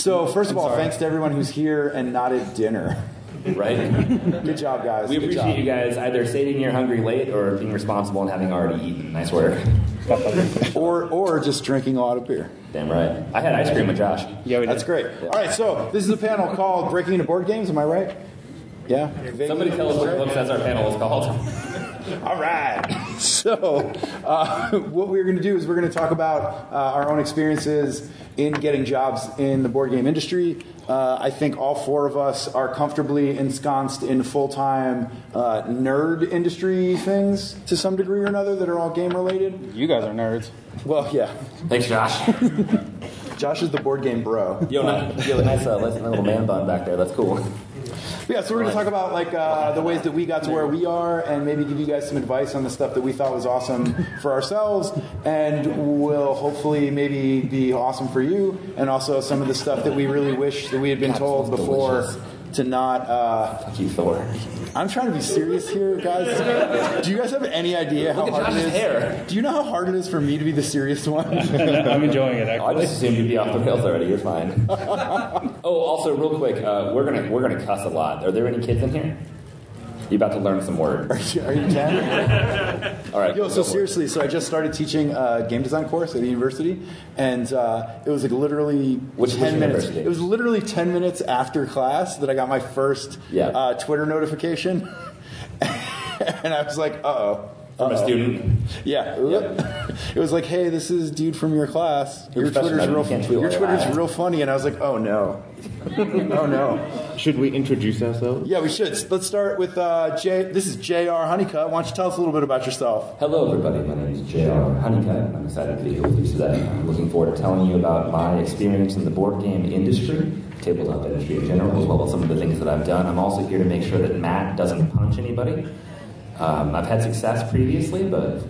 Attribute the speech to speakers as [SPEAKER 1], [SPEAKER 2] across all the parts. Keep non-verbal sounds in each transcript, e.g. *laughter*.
[SPEAKER 1] So, first of all, thanks to everyone who's here and not at dinner.
[SPEAKER 2] Right?
[SPEAKER 1] Good job, guys.
[SPEAKER 2] We
[SPEAKER 1] Good
[SPEAKER 2] appreciate
[SPEAKER 1] job.
[SPEAKER 2] you guys either saving your hungry late or being responsible and having already eaten. Nice work. *laughs*
[SPEAKER 1] Or, or just drinking a lot of beer.
[SPEAKER 2] Damn right. I had ice cream with Josh.
[SPEAKER 3] Yeah, we
[SPEAKER 1] That's
[SPEAKER 3] did.
[SPEAKER 1] great. All right, so this is a panel called Breaking into Board Games. Am I right? Yeah.
[SPEAKER 2] Somebody tell us what the book says our panel is called.
[SPEAKER 1] All right. *laughs* So, uh, what we're going to do is we're going to talk about uh, our own experiences in getting jobs in the board game industry. Uh, I think all four of us are comfortably ensconced in full time uh, nerd industry things to some degree or another that are all game related.
[SPEAKER 3] You guys are nerds.
[SPEAKER 1] Well, yeah.
[SPEAKER 2] Thanks, Josh. *laughs*
[SPEAKER 1] Josh is the board game bro.
[SPEAKER 2] Yo, nice, yo, nice uh, little man bun back there. That's cool.
[SPEAKER 1] Yeah, so we're going to talk about like uh, the ways that we got to where we are, and maybe give you guys some advice on the stuff that we thought was awesome *laughs* for ourselves, and will hopefully maybe be awesome for you, and also some of the stuff that we really wish that we had been told before. To not. Uh,
[SPEAKER 2] Fuck you, Thor.
[SPEAKER 1] I'm trying to be serious here, guys. Do you guys have any idea how
[SPEAKER 2] Look at
[SPEAKER 1] hard it
[SPEAKER 2] Josh's
[SPEAKER 1] is?
[SPEAKER 2] hair.
[SPEAKER 1] Do you know how hard it is for me to be the serious one? *laughs*
[SPEAKER 3] I'm enjoying it
[SPEAKER 2] Oh, I
[SPEAKER 3] actually.
[SPEAKER 2] just assumed you'd be off the rails already. You're fine. *laughs* oh, also, real quick, uh, we're gonna we're gonna cuss a lot. Are there any kids in here? You about to learn some words?
[SPEAKER 1] Are you, are you 10? *laughs*
[SPEAKER 2] All right.
[SPEAKER 1] Yo, so seriously, so I just started teaching a game design course at a university, and uh, it was like literally
[SPEAKER 2] Which-
[SPEAKER 1] ten
[SPEAKER 2] which
[SPEAKER 1] minutes.
[SPEAKER 2] university?
[SPEAKER 1] It was literally ten minutes after class that I got my first
[SPEAKER 2] Yeah.
[SPEAKER 1] uh, Twitter notification, *laughs* and I was like, "Uh oh."
[SPEAKER 2] From a student.
[SPEAKER 1] Yeah, *laughs* *laughs* it was like, "Hey, this is dude from your class.
[SPEAKER 2] You're
[SPEAKER 1] your
[SPEAKER 2] professional,
[SPEAKER 1] Twitter's
[SPEAKER 2] you
[SPEAKER 1] real.
[SPEAKER 2] can't tweet
[SPEAKER 1] Your
[SPEAKER 2] while
[SPEAKER 1] Twitter's
[SPEAKER 2] live.
[SPEAKER 1] real funny." And I was like, "Oh no, *laughs* oh no."
[SPEAKER 4] Should we introduce ourselves?
[SPEAKER 1] Yeah, we should. Let's start with uh, Jay. This is J.R. Honeycutt. Why don't you tell us a little bit about yourself?
[SPEAKER 2] Hello, everybody. My name is J.R. Honeycutt. I'm excited to be here with you today. I'm looking forward to telling you about my experience in the board game industry, tabletop industry in general, as well as some of the things that I've done. I'm also here to make sure that Matt doesn't punch anybody. Um, I've had success previously, but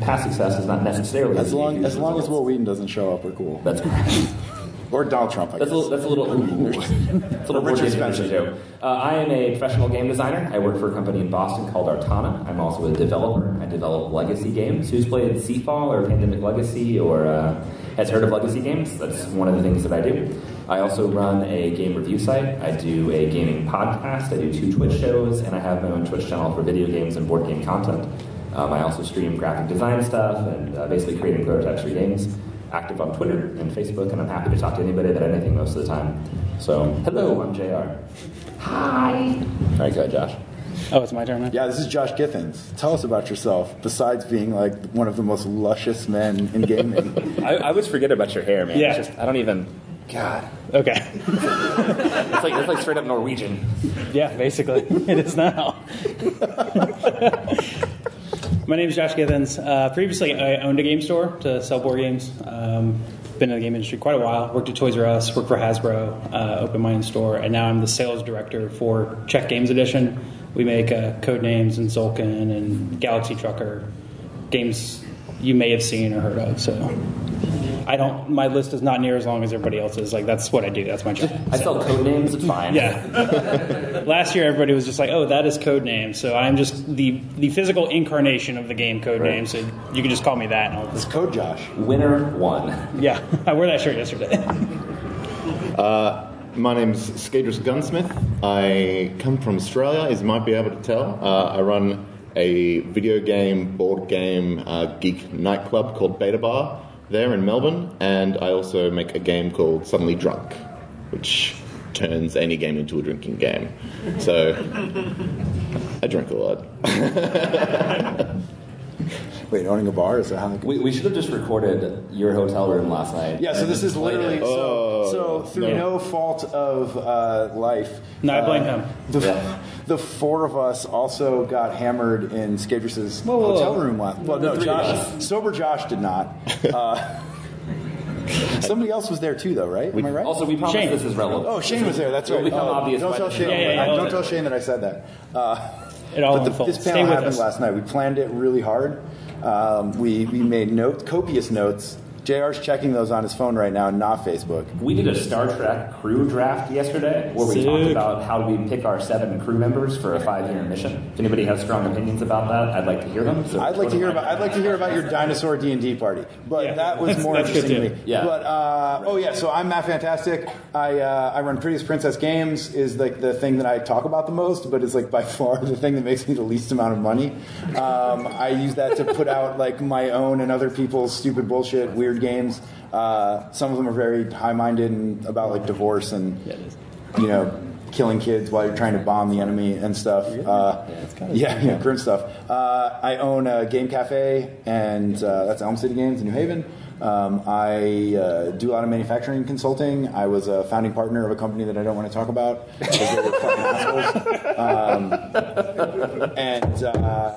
[SPEAKER 2] past success is not necessarily
[SPEAKER 1] As long as long as. Wil Wheaton doesn't show up, we're cool.
[SPEAKER 2] That's correct. *laughs*
[SPEAKER 1] Or Donald Trump, I
[SPEAKER 2] That's a
[SPEAKER 1] guess.
[SPEAKER 2] little. That's a little. Ooh, *laughs* it's a little
[SPEAKER 1] Richard Spencer.
[SPEAKER 2] Joke. Uh, I am a professional game designer. I work for a company in Boston called Artana. I'm also a developer. I develop legacy games. Who's played Seafall or Pandemic Legacy or uh, has heard of legacy games? That's one of the things that I do. I also run a game review site. I do a gaming podcast. I do two Twitch shows, and I have my own Twitch channel for video games and board game content. Um, I also stream graphic design stuff and uh, basically creating prototypes for games. Active on Twitter and Facebook, and I'm happy to talk to anybody about anything most of the time. So, hello, I'm JR. Hi. All right, go ahead, Josh.
[SPEAKER 3] Oh, it's my turn now.
[SPEAKER 1] Yeah, this is Josh Githens. Tell us about yourself, besides being like one of the most luscious men in gaming. *laughs*
[SPEAKER 2] I, I always forget about your hair, man.
[SPEAKER 3] Yeah.
[SPEAKER 2] It's just, I don't even. God.
[SPEAKER 3] Okay. *laughs*
[SPEAKER 2] It's like, it's like straight up Norwegian.
[SPEAKER 3] Yeah, basically, *laughs* it is now. My name is Josh Githens. Uh, previously, I owned a game store to sell board games. Um, been in the game industry quite a while. Worked at Toys R Us, worked for Hasbro, uh, opened my own store, and now I'm the sales director for Czech Games Edition. We make uh, Codenames and Tzolk'in and Galaxy Trucker games you may have seen or heard of. So I don't. My list is not near as long as everybody else's. Like that's what I do. That's my job.
[SPEAKER 2] I sell Codenames, it's fine.
[SPEAKER 3] Yeah. *laughs* Last year, everybody was just like, "Oh, that is code name." So I'm just the the physical incarnation of the game code
[SPEAKER 2] Right.
[SPEAKER 3] name. So you can just call me that. And I'll
[SPEAKER 1] It's Code Josh.
[SPEAKER 2] Winner one.
[SPEAKER 3] yeah, I wore that shirt yesterday. *laughs*
[SPEAKER 4] My name's Skadris Gunsmith. I come from Australia, as you might be able to tell. Uh, I run a video game, board game, uh, geek nightclub called Beta Bar there in Melbourne, and I also make a game called Suddenly Drunk, which turns any game into a drinking game. So I drink a lot. *laughs*
[SPEAKER 1] Wait, owning a bar is that how?
[SPEAKER 2] We, we should have just recorded your hotel room last night.
[SPEAKER 1] Yeah, so this is literally so,
[SPEAKER 4] Oh,
[SPEAKER 1] so through
[SPEAKER 4] no.
[SPEAKER 1] no fault of uh, life.
[SPEAKER 3] No, I blame
[SPEAKER 1] uh,
[SPEAKER 3] him.
[SPEAKER 1] The,
[SPEAKER 2] Yeah.
[SPEAKER 1] The four of us also got hammered in Skadris's
[SPEAKER 3] Whoa, whoa,
[SPEAKER 1] hotel room last. Well, no,
[SPEAKER 2] The three of
[SPEAKER 1] Josh, sober Josh did not. *laughs* Uh, somebody else was there too, though, right? Am I right?
[SPEAKER 2] Also, we promise
[SPEAKER 3] Shane.
[SPEAKER 2] this is relevant.
[SPEAKER 1] Oh, Shane was there. That's
[SPEAKER 2] It'll
[SPEAKER 1] right.
[SPEAKER 2] become
[SPEAKER 1] Oh,
[SPEAKER 2] obvious
[SPEAKER 1] Don't
[SPEAKER 2] by
[SPEAKER 1] tell
[SPEAKER 2] the
[SPEAKER 1] Shane.
[SPEAKER 2] show.
[SPEAKER 3] Yeah, yeah,
[SPEAKER 1] I-
[SPEAKER 3] yeah.
[SPEAKER 1] don't tell Shane that I said that. Uh,
[SPEAKER 3] It all
[SPEAKER 1] but the,
[SPEAKER 3] unfolds.
[SPEAKER 1] this
[SPEAKER 3] Stay
[SPEAKER 1] panel
[SPEAKER 3] with
[SPEAKER 1] happened
[SPEAKER 3] us.
[SPEAKER 1] last night. We planned it really hard. Um, we we made notes, copious notes JR's checking those on his phone right now, not Facebook.
[SPEAKER 2] We did a Star Trek crew draft yesterday where we talked about how we pick our seven crew members for a five-year mission. If anybody has strong opinions about that, I'd like to hear them. So
[SPEAKER 1] I'd like to hear about. I'd like to hear about your *laughs* dinosaur D and D party, but
[SPEAKER 3] Yeah,
[SPEAKER 1] that was more
[SPEAKER 3] that's good
[SPEAKER 1] interesting to me.
[SPEAKER 2] Yeah.
[SPEAKER 1] But uh, oh yeah, so I'm Matt Fantastic. I uh, I run Prettiest Princess Games. Is like the thing that I talk about the most, but it's like by *laughs* far the thing that makes me the least amount of money. Um, I use that to put out like my own and other people's stupid bullshit, weird games. Uh, some of them are very high-minded and about like divorce and
[SPEAKER 3] Yeah,
[SPEAKER 1] you know, killing kids while you're trying to bomb the enemy and stuff. Uh, yeah, yeah, grim stuff. Uh, I own a game cafe, and uh, that's Elm City Games in New Haven. Um, I uh, do a lot of manufacturing consulting. I was a founding partner of a company that I don't want to talk about because they were fucking assholes. *laughs* Um, and uh,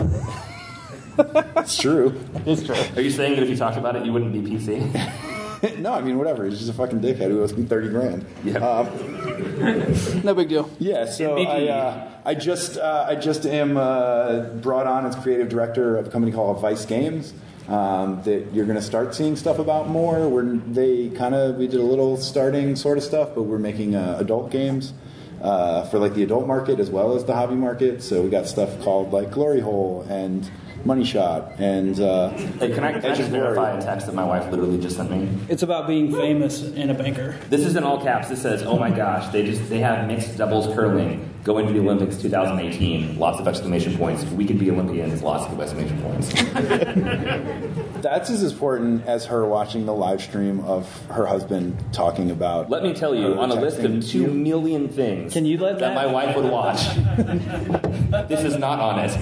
[SPEAKER 1] it's true.
[SPEAKER 3] It's true.
[SPEAKER 2] Are you saying that if you talked about it, you wouldn't be PC? *laughs*
[SPEAKER 1] no, I mean whatever. He's just a fucking dickhead who owes me thirty grand.
[SPEAKER 2] Yeah.
[SPEAKER 1] Um,
[SPEAKER 3] No big deal.
[SPEAKER 1] Yeah, so
[SPEAKER 2] Mickey.
[SPEAKER 1] I, uh, I just uh, I just am uh, brought on as creative director of a company called Vice Games um, that you're going to start seeing stuff about more. Where they kind of we did a little starting sort of stuff, but we're making uh, adult games. Uh, for like the adult market as well as the hobby market, so we got stuff called like Glory Hole and Money Shot and uh,
[SPEAKER 2] Hey, can I, can I just verify a text that my wife literally just sent me?
[SPEAKER 3] It's about being famous and a banker.
[SPEAKER 2] This is in all caps. This says, "Oh my gosh, they just they have mixed doubles curling going to the Olympics 2018." Lots of exclamation points. We could be Olympians. Lots of exclamation points. *laughs*
[SPEAKER 1] That's as important as her watching the live stream of her husband talking about.
[SPEAKER 2] Let me tell you, on a list of
[SPEAKER 1] texting
[SPEAKER 2] two
[SPEAKER 1] you.
[SPEAKER 2] million things
[SPEAKER 3] Can you let
[SPEAKER 2] that
[SPEAKER 3] that-
[SPEAKER 2] my wife would watch, *laughs* this is not honest.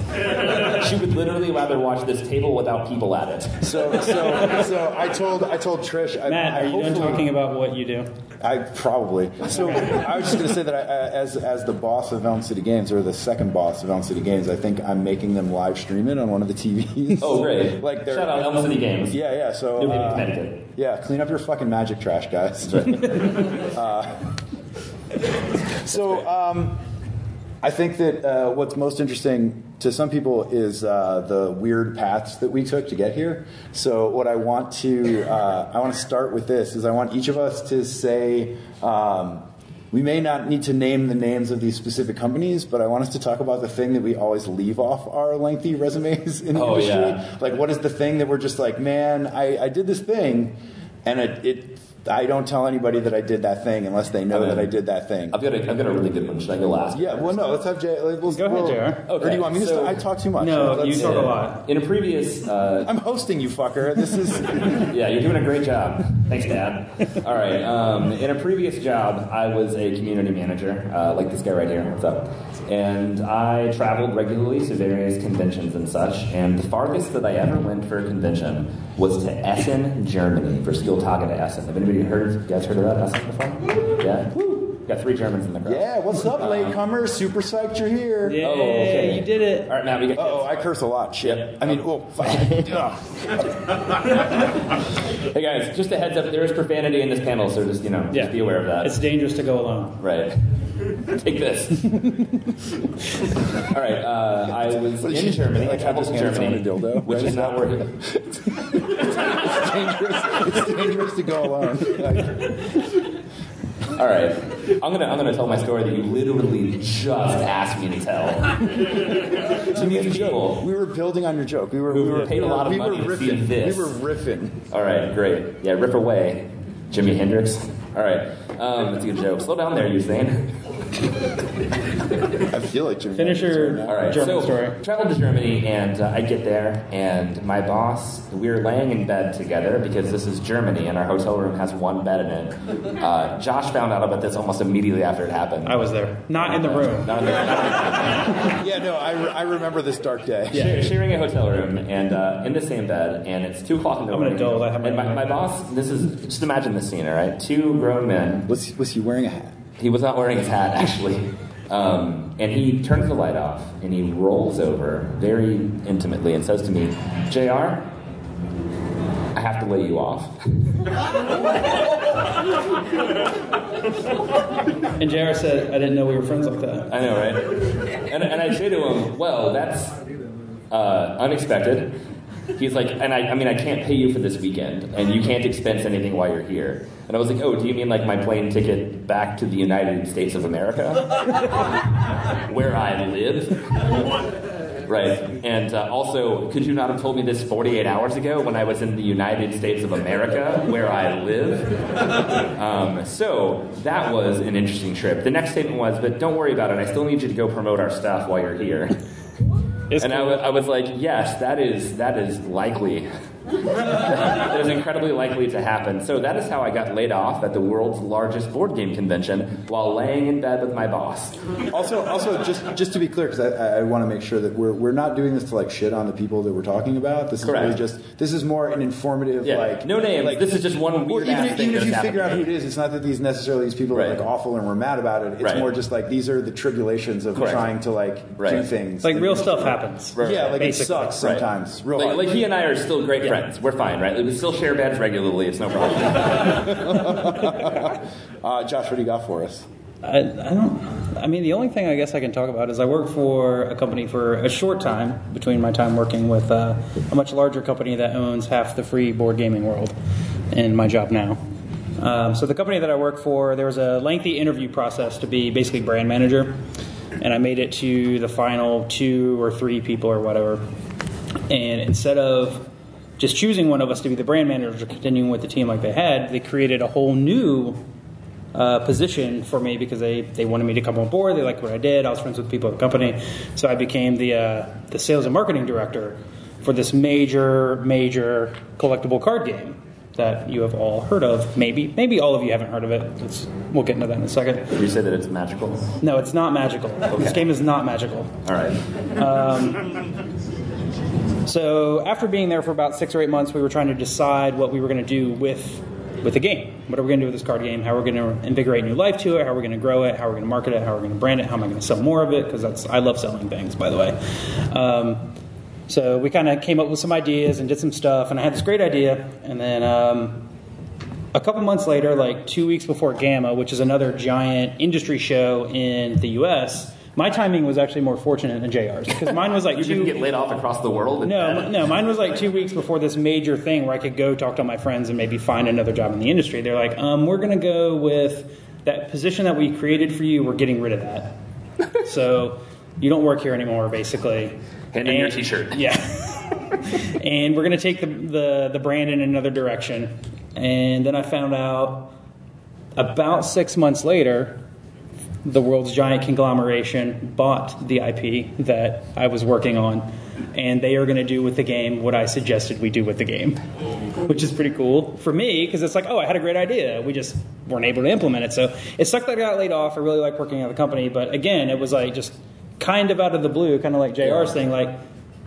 [SPEAKER 2] She would literally rather watch this table without people at it.
[SPEAKER 1] So, so, so I told I told Trish. I,
[SPEAKER 3] Matt,
[SPEAKER 1] I
[SPEAKER 3] are you done talking about what you do?
[SPEAKER 1] I probably. So I was just going to say that I, as as the boss of Elm City Games, or the second boss of Elm City Games, I think I'm making them live stream it on one of the TVs.
[SPEAKER 2] Oh, great! *laughs*
[SPEAKER 1] like they're
[SPEAKER 2] shout out Elm City Games.
[SPEAKER 1] Yeah, yeah. So
[SPEAKER 2] New
[SPEAKER 1] uh,
[SPEAKER 2] Connecticut.
[SPEAKER 1] yeah, clean up your fucking magic trash, guys. *laughs* Uh, so um, I think that uh, what's most interesting to some people is uh, the weird paths that we took to get here. So what I want to uh, I want to start with this is I want each of us to say. Um, we may not need to name the names of these specific companies, but I want us to talk about the thing that we always leave off our lengthy resumes in the
[SPEAKER 2] Oh,
[SPEAKER 1] industry.
[SPEAKER 2] yeah.
[SPEAKER 1] Like, what is the thing that we're just like, man, I, I did this thing, and it, it, I don't tell anybody that I did that thing unless they know
[SPEAKER 2] Okay.
[SPEAKER 1] that I did that thing.
[SPEAKER 2] I've got a, I've got a really good one. Should I go last?
[SPEAKER 1] Yeah, well, no, let's have Jay. Let's,
[SPEAKER 3] Go ahead,
[SPEAKER 1] we'll-
[SPEAKER 3] JR.
[SPEAKER 1] Or do you want me to?
[SPEAKER 2] so-
[SPEAKER 1] I talk too much.
[SPEAKER 3] No,
[SPEAKER 1] Let's-
[SPEAKER 3] you talk a lot.
[SPEAKER 2] In a previous uh, *laughs*
[SPEAKER 1] I'm hosting you, fucker. This is. *laughs*
[SPEAKER 2] Yeah, you're doing a great job. Thanks, Dad. All right. Um, in a previous job, I was a community manager, uh, like this guy right here. What's up? And I traveled regularly to various conventions and such. And the farthest that I ever went for a convention was to Essen, Germany, for Spieltage to Essen. Have anybody heard? You guys heard of that before? Yeah. Woo. Got three Germans in the crowd.
[SPEAKER 1] yeah, what's up, latecomers? Super psyched you're here.
[SPEAKER 3] Yeah,
[SPEAKER 2] Oh, okay.
[SPEAKER 3] you did it.
[SPEAKER 2] All right, Matt. We got.
[SPEAKER 1] Oh, I curse a lot. Shit.
[SPEAKER 2] Yep.
[SPEAKER 1] I mean, oh, fuck. *laughs*
[SPEAKER 2] Hey guys, just a heads up. There is profanity in this panel, so just you know,
[SPEAKER 3] Yeah.
[SPEAKER 2] just be aware of that.
[SPEAKER 3] It's dangerous to go alone.
[SPEAKER 2] Right. *laughs* Take this. *laughs* All right. Uh, I was
[SPEAKER 1] What
[SPEAKER 2] in
[SPEAKER 1] you-
[SPEAKER 2] Germany. I
[SPEAKER 1] like,
[SPEAKER 2] traveled to
[SPEAKER 1] I just handed
[SPEAKER 2] Germany,
[SPEAKER 1] someone a dildo?
[SPEAKER 2] which is not working.
[SPEAKER 1] it's dangerous. It's dangerous to go alone. Like,
[SPEAKER 2] All right. *laughs* I'm gonna I'm gonna tell my story that you literally just asked me to tell. *laughs* to these people.
[SPEAKER 1] we were building on your joke. We were.
[SPEAKER 2] Who
[SPEAKER 1] we were
[SPEAKER 2] paid a lot of
[SPEAKER 1] we
[SPEAKER 2] money
[SPEAKER 1] were
[SPEAKER 2] to see this.
[SPEAKER 1] We were riffing.
[SPEAKER 2] All right. Great. Yeah. Rip away, Jimi Hendrix. All right. Um, that's a good joke. Slow down there, Usain. *laughs*
[SPEAKER 1] I feel like Jimmy.
[SPEAKER 3] Finish your-
[SPEAKER 1] right now.
[SPEAKER 2] All right,
[SPEAKER 3] German
[SPEAKER 2] so
[SPEAKER 3] story.
[SPEAKER 2] traveled to Germany, and uh, I get there, and my boss, we were laying in bed together because this is Germany, and our hotel room has one bed in it. *laughs* Uh, Josh found out about this almost immediately after it happened.
[SPEAKER 3] I was there. Not in the room.
[SPEAKER 2] Not in the- not in *laughs*
[SPEAKER 1] Yeah, no, I, re- I remember this dark day.
[SPEAKER 2] the- share- sharing a hotel room, and uh, in the same bed, and it's two o'clock in the
[SPEAKER 3] I'm
[SPEAKER 2] morning.
[SPEAKER 3] an adult, I have my
[SPEAKER 2] and my, my boss, this is just imagine this scene, all right? Two grown men
[SPEAKER 1] Was was he wearing a hat?
[SPEAKER 2] He was not wearing his hat, actually. Um, and he turns the light off and he rolls over very intimately and says to me, JR, I have to lay you off.
[SPEAKER 3] And JR said, I didn't know we were friends like that.
[SPEAKER 2] I know, right? And, and I say to him, Well, that's uh, unexpected. He's like, and I, I mean, I can't pay you for this weekend, and you can't expense anything while you're here. And I was like, oh, do you mean like my plane ticket back to the United States of America, *laughs* where I live? Right. And uh, also, could you not have told me this 48 hours ago when I was in the United States of America, where I live? Um, so that was an interesting trip. The next statement was, but don't worry about it. I still need you to go promote our stuff while you're here.
[SPEAKER 3] It's
[SPEAKER 2] and I
[SPEAKER 3] cool.
[SPEAKER 2] wa- I was like, yes, that is that is likely. That is incredibly likely to happen. So that is how I got laid off at the world's largest board game convention while laying in bed with my boss.
[SPEAKER 1] Also, also, just just to be clear, because I, I want to make sure that we're we're not doing this to like shit on the people that we're talking about. This is really just this is more an informative,
[SPEAKER 2] Yeah,
[SPEAKER 1] like
[SPEAKER 2] no names.
[SPEAKER 1] Like,
[SPEAKER 2] This is just one
[SPEAKER 1] Or
[SPEAKER 2] weird
[SPEAKER 1] even,
[SPEAKER 2] ass
[SPEAKER 1] if-
[SPEAKER 2] thing
[SPEAKER 1] even if you figure out who
[SPEAKER 2] to
[SPEAKER 1] it
[SPEAKER 2] me.
[SPEAKER 1] is, it's not that these necessarily these people
[SPEAKER 2] Right.
[SPEAKER 1] are like awful and we're mad about it. It's
[SPEAKER 2] Right.
[SPEAKER 1] more just like these are the tribulations of
[SPEAKER 2] Correct.
[SPEAKER 1] trying to like do things.
[SPEAKER 3] like real stuff happens.
[SPEAKER 2] Right.
[SPEAKER 1] Yeah, like
[SPEAKER 3] Basically.
[SPEAKER 1] it sucks
[SPEAKER 2] Right.
[SPEAKER 1] sometimes. Real
[SPEAKER 2] Like, like he and I are still great friends. We're fine, right? We still share beds regularly. It's no problem. *laughs*
[SPEAKER 1] uh, Josh, what do you got for us?
[SPEAKER 3] I, I don't. I mean, the only thing I guess I can talk about is I worked for a company for a short time between my time working with uh, a much larger company that owns half the free board gaming world, and my job now. Um, so the company that I work for, there was a lengthy interview process to be basically brand manager, and I made it to the final two or three people or whatever. And instead of just choosing one of us to be the brand manager, continuing with the team like they had, they created a whole new uh, position for me because they, they wanted me to come on board. They liked what I did. I was friends with people at the company, so I became the uh, the sales and marketing director for this major major collectible card game that you have all heard of. Maybe maybe all of you haven't heard of it. It's, we'll get into that in a second.
[SPEAKER 2] you say that it's magical.
[SPEAKER 3] No, it's not magical. This game is not magical.
[SPEAKER 2] All right.
[SPEAKER 3] So after being there for about six or eight months, we were trying to decide what we were going to do with with the game. What are we going to do with this card game? How are we going to invigorate new life to it? How are we going to grow it? How are we going to market it? How are we going to brand it? How am I going to sell more of it? Because that's I love selling things, by the way. Um, so we kind of came up with some ideas and did some stuff, and I had this great idea, and then. Um, a couple months later, like two weeks before GAMA, which is another giant industry show in the U.S., my timing was actually more fortunate than JR's because mine was like *laughs*
[SPEAKER 2] You
[SPEAKER 3] two.
[SPEAKER 2] didn't get laid off across the world.
[SPEAKER 3] No, no, mine was like two weeks before this major thing where I could go talk to all my friends and maybe find another job in the industry. They're like, um, we're going to go with that position that we created for you. We're getting rid of that. *laughs* so you don't work here anymore, basically.
[SPEAKER 2] Hand in your T-shirt. *laughs*
[SPEAKER 3] Yeah. and we're going to take the, the, the brand in another direction. And then I found out about six months later, the world's giant conglomeration bought the IP that I was working on, and they are going to do with the game what I suggested we do with the game, which is pretty cool for me because it's like, oh, I had a great idea. We just weren't able to implement it. So it sucked that I got laid off. I really like working at the company, but again, it was like just kind of out of the blue, kind of like JR's thing, like.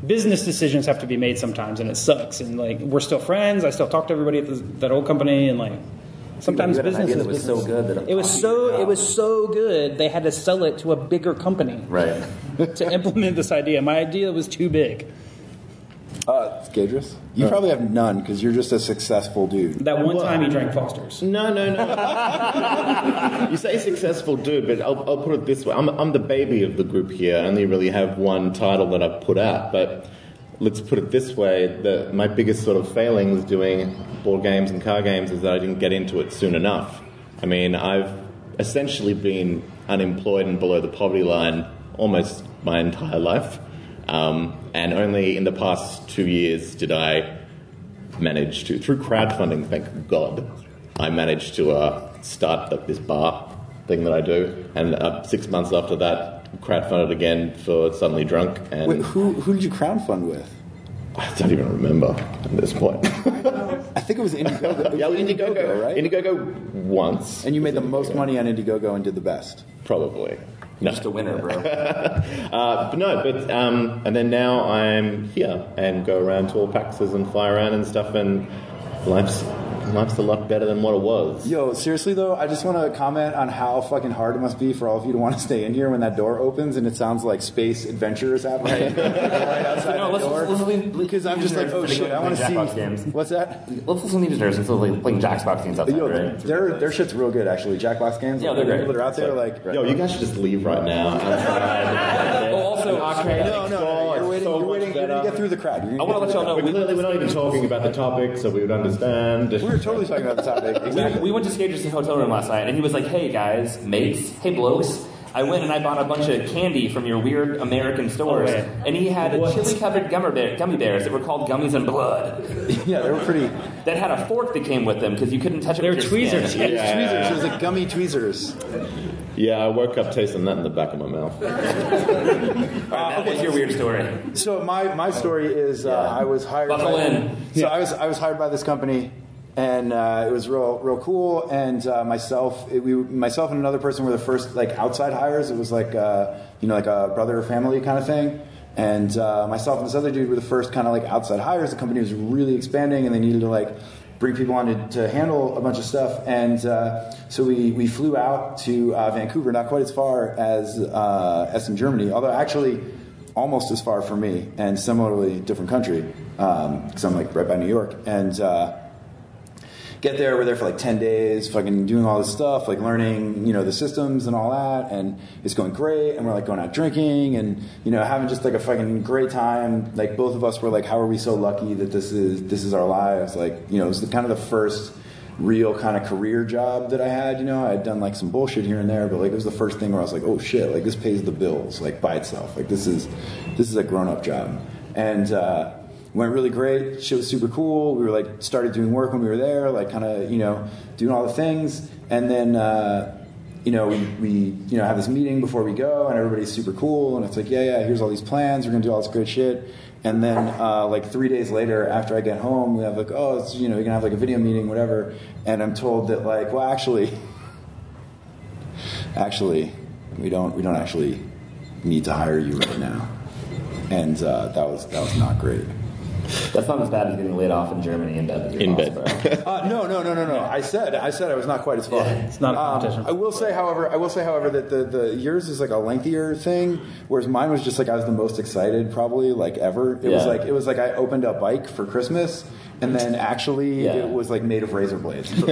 [SPEAKER 3] Business decisions have to be made sometimes, and it sucks. And like, we're still friends. I still talk to everybody at the, that old company, and like, sometimes
[SPEAKER 2] You had an
[SPEAKER 3] business
[SPEAKER 2] idea that was
[SPEAKER 3] business.
[SPEAKER 2] so good that it
[SPEAKER 3] it was so
[SPEAKER 2] your
[SPEAKER 3] it was so good they had to sell it to a bigger company
[SPEAKER 2] Right. *laughs*
[SPEAKER 3] to implement this idea. My idea was too big.
[SPEAKER 1] Uh, Skadris? You probably have none because you're just a successful dude.
[SPEAKER 3] That one time he drank Foster's.
[SPEAKER 4] No, no, no. *laughs* you say successful dude, but I'll, I'll put it this way. I'm, I'm the baby of the group here. I only really have one title that I've put out, but let's put it this way. My biggest sort of failings doing board games and car games is that I didn't get into it soon enough. I mean, I've essentially been unemployed and below the poverty line almost my entire life. Um, and only in the past two years did I manage to, through crowdfunding, thank God, I managed to uh, start this bar thing that I do. And uh, six months after that, crowdfunded again for Suddenly Drunk. And
[SPEAKER 1] Wait, who who did you crowdfund with?
[SPEAKER 4] I don't even remember at this point. *laughs*
[SPEAKER 1] I think it was Indiegogo.
[SPEAKER 4] yeah, Indiegogo,
[SPEAKER 1] right?
[SPEAKER 4] Indiegogo once,
[SPEAKER 1] and you made the most money on Indiegogo and did the best.
[SPEAKER 4] probably. No.
[SPEAKER 2] Just a winner, bro. *laughs*
[SPEAKER 4] Uh, but no, but um, and then now I'm here and go around to all PAXs and fly around and stuff, and life's life's a lot better than what it was.
[SPEAKER 1] Yo, seriously though, I just want to comment on how fucking hard it must be for all of you to want to stay in here when that door opens and it sounds like space adventure is happening *laughs* right outside
[SPEAKER 2] No,
[SPEAKER 1] that
[SPEAKER 2] let's-
[SPEAKER 1] door.
[SPEAKER 2] let's leave-
[SPEAKER 1] Because I'm just like, oh
[SPEAKER 2] leave-
[SPEAKER 1] shit, I want to
[SPEAKER 2] Jackbox
[SPEAKER 1] see.
[SPEAKER 2] games.
[SPEAKER 1] What's that?
[SPEAKER 2] Let's listen to these nerds instead of like playing Jackbox games outside,
[SPEAKER 1] Yo,
[SPEAKER 2] right?
[SPEAKER 1] their their shit's real good actually. Jackbox games.
[SPEAKER 2] Yeah, they're
[SPEAKER 1] the
[SPEAKER 2] great.
[SPEAKER 1] People that are out there, like,
[SPEAKER 4] Yo, you guys should just leave right now. *laughs*
[SPEAKER 2] Oh, also, okay.
[SPEAKER 1] no, no, no, you're waiting,
[SPEAKER 4] so
[SPEAKER 1] you're
[SPEAKER 4] much
[SPEAKER 1] waiting, you're gonna get through the um, crowd. You're
[SPEAKER 2] I
[SPEAKER 1] gonna
[SPEAKER 2] want to let y'all know.
[SPEAKER 4] But
[SPEAKER 2] We,
[SPEAKER 4] clearly, we're not even talking about the topic, so we would understand.
[SPEAKER 1] We were totally talking about the topic. *laughs*
[SPEAKER 2] we,
[SPEAKER 1] Exactly.
[SPEAKER 2] we went to Skadris's hotel room last night, and he was like, "Hey guys, mates, hey blokes." I went and I bought a bunch of candy from your weird American oh, stores,
[SPEAKER 3] Oh, yeah.
[SPEAKER 2] and he had
[SPEAKER 3] What?
[SPEAKER 2] chili covered gummy, bear, gummy bears that were called gummies and blood. *laughs*
[SPEAKER 1] yeah, they were pretty.
[SPEAKER 2] That had a fork that came with them because you couldn't touch it.
[SPEAKER 3] They're
[SPEAKER 2] with your
[SPEAKER 3] tweezers.
[SPEAKER 2] skin.
[SPEAKER 3] Yeah.
[SPEAKER 1] Tweezers. It was like gummy tweezers.
[SPEAKER 4] Yeah, I woke up tasting that in the back of my mouth. *laughs*
[SPEAKER 2] That was your weird story.
[SPEAKER 1] So my, my story is uh,
[SPEAKER 2] Yeah.
[SPEAKER 1] I was hired.
[SPEAKER 2] Buckle
[SPEAKER 1] by,
[SPEAKER 2] in.
[SPEAKER 1] So I was I was hired by this company, and uh, it was real real cool. And uh, myself, it, we myself and another person were the first like outside hires. It was like uh, you know like a brother or family kind of thing. And uh, myself and this other dude were the first kind of like outside hires. The company was really expanding, and they needed to like bring people on to, to handle a bunch of stuff. And uh, so we, we flew out to uh, Vancouver, not quite as far as uh, in Germany, although actually almost as far for me, and similarly different country because I'm like right by New York. And uh, get there, we're there for like ten days, fucking doing all this stuff, like learning, you know, the systems and all that, and it's going great. And we're like going out drinking and you know having just like a fucking great time. Like both of us were like, how are we so lucky that this is this is our lives? Like you know, it was the, kind of the first real kind of career job that I had. You know, I had done like some bullshit here and there, but like it was the first thing where I was like, oh shit, like this pays the bills like by itself. Like this is this is a grown up job, and. uh went really great. Shit was super cool. We were like started doing work when we were there, like kind of you know doing all the things, and then uh, you know we, we you know have this meeting before we go, and everybody's super cool, and it's like yeah yeah here's all these plans, we're gonna do all this great shit, and then uh, like three days later after I get home, we have like oh you know we're gonna have like a video meeting whatever, and I'm told that like well actually *laughs* actually we don't we don't actually need to hire you right now, and uh, that was that was not great.
[SPEAKER 2] That's not as bad as getting laid off in Germany in bed. with your
[SPEAKER 4] In bed.
[SPEAKER 1] Uh, no, no, no, no, no. I said, I said I was not quite as far.
[SPEAKER 3] it's not a
[SPEAKER 1] Um,
[SPEAKER 3] competition.
[SPEAKER 1] I will say, however, I will say, however, that the, the yours is like a lengthier thing, whereas mine was just like I was the most excited, probably like ever. It was like it was like I opened a bike for Christmas, and then actually
[SPEAKER 2] Yeah.
[SPEAKER 1] it was like made of razor blades, *laughs* and,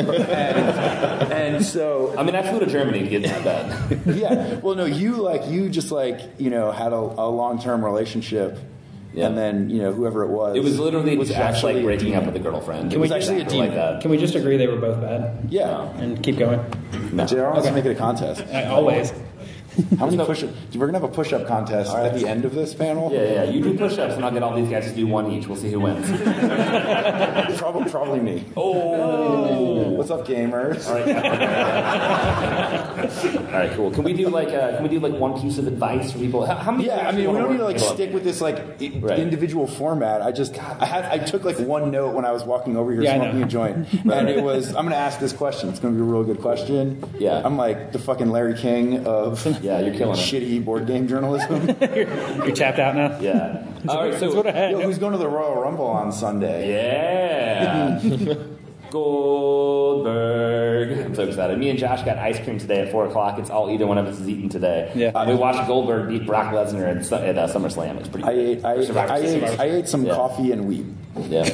[SPEAKER 1] and so
[SPEAKER 2] I mean, I flew to Germany to get that bed. *laughs*
[SPEAKER 1] yeah. Well, no, you like you just like you know had a, a long term relationship,
[SPEAKER 2] Yeah.
[SPEAKER 1] and then you know whoever it was,
[SPEAKER 2] It was literally
[SPEAKER 1] was
[SPEAKER 2] just
[SPEAKER 1] actually
[SPEAKER 2] like breaking up with a girlfriend.
[SPEAKER 1] It
[SPEAKER 2] It
[SPEAKER 1] was
[SPEAKER 2] was
[SPEAKER 1] actually a
[SPEAKER 2] exactly like that.
[SPEAKER 3] Can we just agree they were both bad
[SPEAKER 1] Yeah.
[SPEAKER 3] and keep going?
[SPEAKER 2] No.
[SPEAKER 1] JR wants to make it a contest.
[SPEAKER 3] I, always. *laughs*
[SPEAKER 1] How many push up? We're gonna have a push up contest at the end of this panel.
[SPEAKER 2] Yeah, yeah. You do push-ups, and I'll get all these guys to do one each. We'll see who wins. *laughs*
[SPEAKER 1] Probably, probably me.
[SPEAKER 2] Oh.
[SPEAKER 1] What's up, gamers?
[SPEAKER 2] All right. *laughs* all right. Cool. Can we do like uh, can we do like one piece of advice for people? How, how many?
[SPEAKER 1] Yeah, I mean, we don't need to like stick with this like i-
[SPEAKER 2] Right.
[SPEAKER 1] individual format. I just, I had, I took like one note when I was walking over here
[SPEAKER 3] Yeah,
[SPEAKER 1] smoking a joint, and it was, I'm gonna ask this question. It's gonna be a real good question.
[SPEAKER 2] Yeah.
[SPEAKER 1] I'm like the fucking Larry King of
[SPEAKER 2] Yeah, you're killing it.
[SPEAKER 1] shitty board game journalism. *laughs*
[SPEAKER 3] You're tapped out now.
[SPEAKER 2] Yeah. *laughs* All right.
[SPEAKER 3] That's what I
[SPEAKER 2] So
[SPEAKER 3] had.
[SPEAKER 1] Yo, who's going to the Royal Rumble on Sunday?
[SPEAKER 2] yeah. *laughs* Goldberg. I'm so excited. Me and Josh got ice cream today at four o'clock. It's all either one of us is eating today.
[SPEAKER 3] Yeah.
[SPEAKER 2] Uh, we watched Goldberg beat Brock Lesnar at, Su- at uh, SummerSlam. It's pretty.
[SPEAKER 1] I ate, I,
[SPEAKER 2] Survivor
[SPEAKER 1] I, ate, I ate some
[SPEAKER 2] Yeah.
[SPEAKER 1] coffee and weed
[SPEAKER 2] Yeah.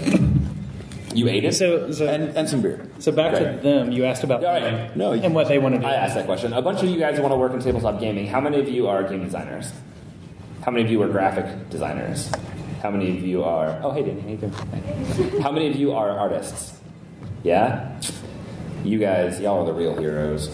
[SPEAKER 2] You ate it.
[SPEAKER 3] So, so,
[SPEAKER 1] and, and some beer.
[SPEAKER 3] so back to them. You asked about
[SPEAKER 2] right.
[SPEAKER 3] them
[SPEAKER 1] No,
[SPEAKER 3] and what they want to do.
[SPEAKER 2] I asked that question. A bunch of you guys want to work in tabletop gaming. How many of you are game designers? How many of you are graphic designers? How many of you are? Oh, hey, Danny. How you doing? How many of you are artists? Yeah. You guys, y'all are the real heroes.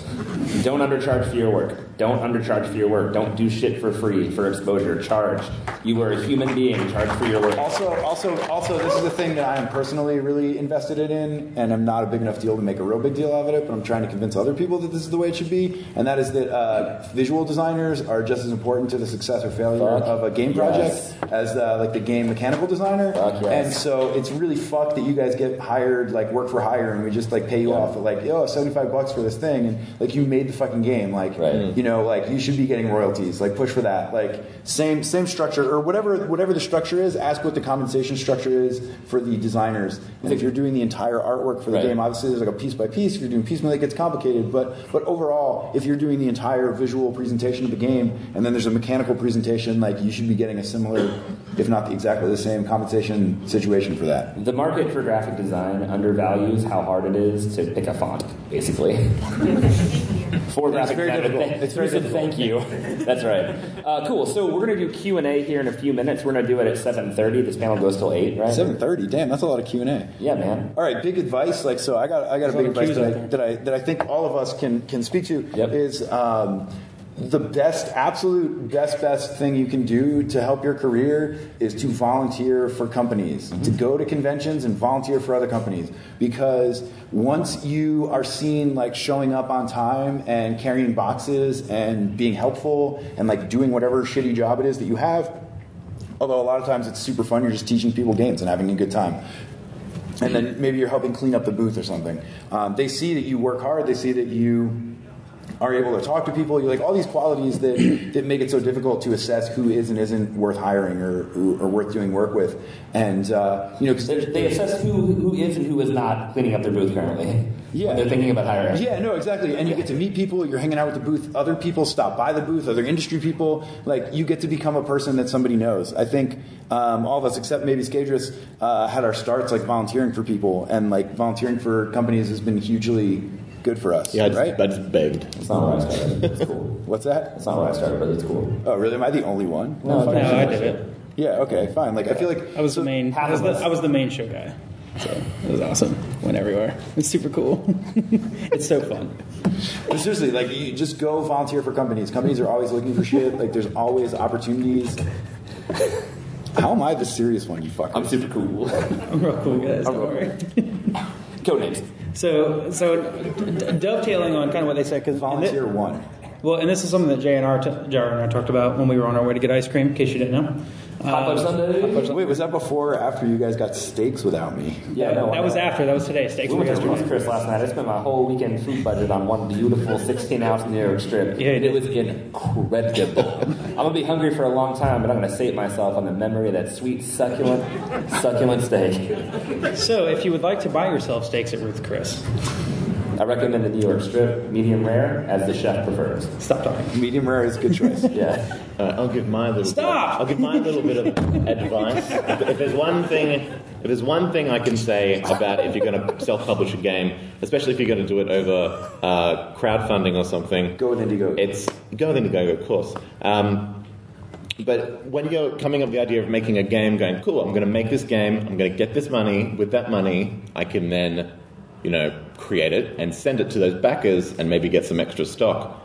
[SPEAKER 2] Don't undercharge for your work. Don't undercharge for your work. Don't do shit for free for exposure. Charge. You are a human being. Charge for your work.
[SPEAKER 1] Also, also, also, this is a thing that I am personally really invested in, and I'm not a big enough deal to make a real big deal out of it. But I'm trying to convince other people that this is the way it should be, and that is that uh, visual designers are just as important to the success or failure
[SPEAKER 2] Fuck
[SPEAKER 1] of a game project
[SPEAKER 2] yes.
[SPEAKER 1] as uh, like the game mechanical designer.
[SPEAKER 2] Fuck yes.
[SPEAKER 1] And so it's really fucked that you guys get hired, like work for hire, and we just like pay you
[SPEAKER 2] Yeah.
[SPEAKER 1] off at like "Yo, 75 bucks for this thing," and like you made the fucking game, like
[SPEAKER 2] Right.
[SPEAKER 1] you know, like you should be getting royalties, like push for that, like same same structure or whatever whatever the structure is. Ask what the compensation structure is for the designers, and if you're doing the entire artwork for the
[SPEAKER 2] Right.
[SPEAKER 1] game, obviously there's like a piece by piece. If you're doing piecemeal, it gets complicated, but but overall, if you're doing the entire visual presentation of the game, and then there's a mechanical presentation, like you should be getting a similar, if not the exactly the same compensation situation for that.
[SPEAKER 2] The market for graphic design undervalues how hard it is to pick a font, basically. *laughs* *laughs* for graphic
[SPEAKER 1] very
[SPEAKER 2] design.
[SPEAKER 1] difficult.
[SPEAKER 2] Th-
[SPEAKER 1] It's very
[SPEAKER 2] we
[SPEAKER 1] difficult.
[SPEAKER 2] Thank you. That's right. Uh, cool. So we're gonna do Q and A here in a few minutes. We're gonna do it at seven thirty. This panel goes till eight, right?
[SPEAKER 1] Seven thirty, damn, that's a lot of Q and A.
[SPEAKER 2] Yeah, man.
[SPEAKER 1] All right, big advice. Like, so I got, I got a
[SPEAKER 3] There's
[SPEAKER 1] big
[SPEAKER 3] a lot
[SPEAKER 1] advice that I, that I that I think all of us can can speak to
[SPEAKER 2] Yep.
[SPEAKER 1] is um, the best, absolute best, best thing you can do to help your career is to volunteer for companies, to go to conventions and volunteer for other companies. Because once you are seen like showing up on time and carrying boxes and being helpful and like doing whatever shitty job it is that you have, although a lot of times it's super fun, you're just teaching people games and having a good time and then maybe you're helping clean up the booth or something. Um, they see that you work hard. They see that you are able to talk to people. You're like all these qualities that that make it so difficult to assess who is and isn't worth hiring or or worth doing work with. And uh, you know, because
[SPEAKER 2] They, they assess who who is and who is not cleaning up their booth currently.
[SPEAKER 1] Yeah.
[SPEAKER 2] They're thinking about hiring.
[SPEAKER 1] Yeah, no, exactly. And you get to meet people. You're hanging out with the booth. Other people stop by the booth. Other industry people. Like you get to become a person that somebody knows. I think um, all of us, except maybe Skadris, uh, had our starts like volunteering for people, and like volunteering for companies has been hugely good for us.
[SPEAKER 4] Yeah, I just,
[SPEAKER 1] right.
[SPEAKER 4] I just begged.
[SPEAKER 2] It's not where I started. It's cool. *laughs*
[SPEAKER 1] What's that?
[SPEAKER 2] It's not where I started, but it's cool.
[SPEAKER 1] Oh, really? Am I the only one?
[SPEAKER 2] No,
[SPEAKER 3] No, I did it.
[SPEAKER 1] Yeah. Okay. Fine. Like I feel like
[SPEAKER 3] I was the main. I was the. I was the main show guy. So it was awesome. Went everywhere. It's super cool. *laughs* it's so fun.
[SPEAKER 1] But seriously, like you just go volunteer for companies. Companies are always looking for shit. Like there's always opportunities. How am I the serious one? You fucker.
[SPEAKER 2] I'm super cool.
[SPEAKER 3] I'm real cool guys. Don't worry.
[SPEAKER 2] Codenames.
[SPEAKER 3] So, so d- dovetailing on kind of what they said, because
[SPEAKER 1] volunteer one.
[SPEAKER 3] Well, and this is something that Jay and, R t- JR and I talked about when we were on our way to get ice cream. In case you didn't know,
[SPEAKER 2] Hot Fudge Sundae.
[SPEAKER 1] Wait, was that before or after you guys got steaks without me?
[SPEAKER 2] Yeah, no.
[SPEAKER 3] that was after. That was today. Steaks
[SPEAKER 2] We
[SPEAKER 3] were
[SPEAKER 2] went to
[SPEAKER 3] yesterday.
[SPEAKER 2] Ruth Chris last night. I spent my whole weekend food budget on one beautiful 16 ounce New York strip.
[SPEAKER 3] Yeah, you
[SPEAKER 2] and it was incredible. *laughs* I'm gonna be hungry for a long time, but I'm gonna sate myself on the memory of that sweet, succulent, succulent steak.
[SPEAKER 3] So, if you would like to buy yourself steaks at Ruth Chris,
[SPEAKER 2] I recommend the New York strip, medium rare, as the chef prefers.
[SPEAKER 3] stop talking.
[SPEAKER 1] Medium rare is a good choice. *laughs*
[SPEAKER 2] Yeah.
[SPEAKER 4] Uh, I'll give my little.
[SPEAKER 3] Stop!
[SPEAKER 4] Bit, I'll give my little bit of advice. If, if there's one thing, if there's one thing I can say about if you're going to self-publish a game, especially if you're going to do it over uh, crowdfunding or something,
[SPEAKER 1] Go with Indiegogo.
[SPEAKER 4] It's go with Indiegogo, of course. Um, but when you're coming up with the idea of making a game, going, cool, I'm going to make this game, I'm going to get this money. With that money, I can then, you know, create it and send it to those backers and maybe get some extra stock.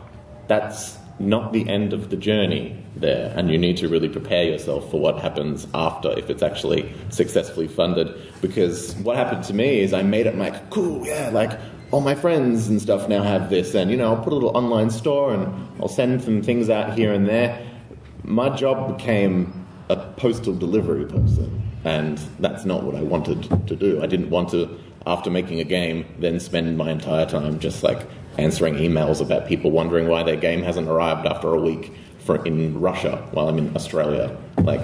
[SPEAKER 4] That's not the end of the journey there, and you need to really prepare yourself for what happens after if it's actually successfully funded. Because what happened to me is I made it like, cool, yeah, like all my friends and stuff now have this, and you know, I'll put a little online store and I'll send some things out here and there. My job became a postal delivery person, and that's not what I wanted to do. I didn't want to, after making a game, then spend my entire time just like answering emails about people wondering why their game hasn't arrived after a week for, in Russia while I'm in Australia. Like,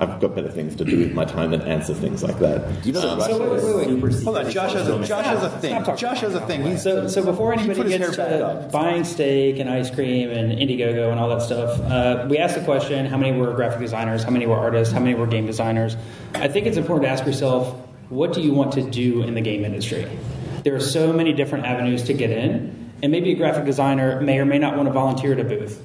[SPEAKER 4] I've got better things to do with my time than answer things like that.
[SPEAKER 1] You know that
[SPEAKER 2] So
[SPEAKER 1] Russia
[SPEAKER 2] wait, wait, wait.
[SPEAKER 1] super
[SPEAKER 2] Super
[SPEAKER 1] Hold on, Josh has a Josh has a thing. Josh has a thing. He's
[SPEAKER 3] So, so before anybody gets to buying steak and ice cream and Indiegogo and all that stuff, uh, we asked the question: How many were graphic designers? How many were artists? How many were game designers? I think it's important to ask yourself: What do you want to do in the game industry? There are so many different avenues to get in, and maybe a graphic designer may or may not want to volunteer at a booth.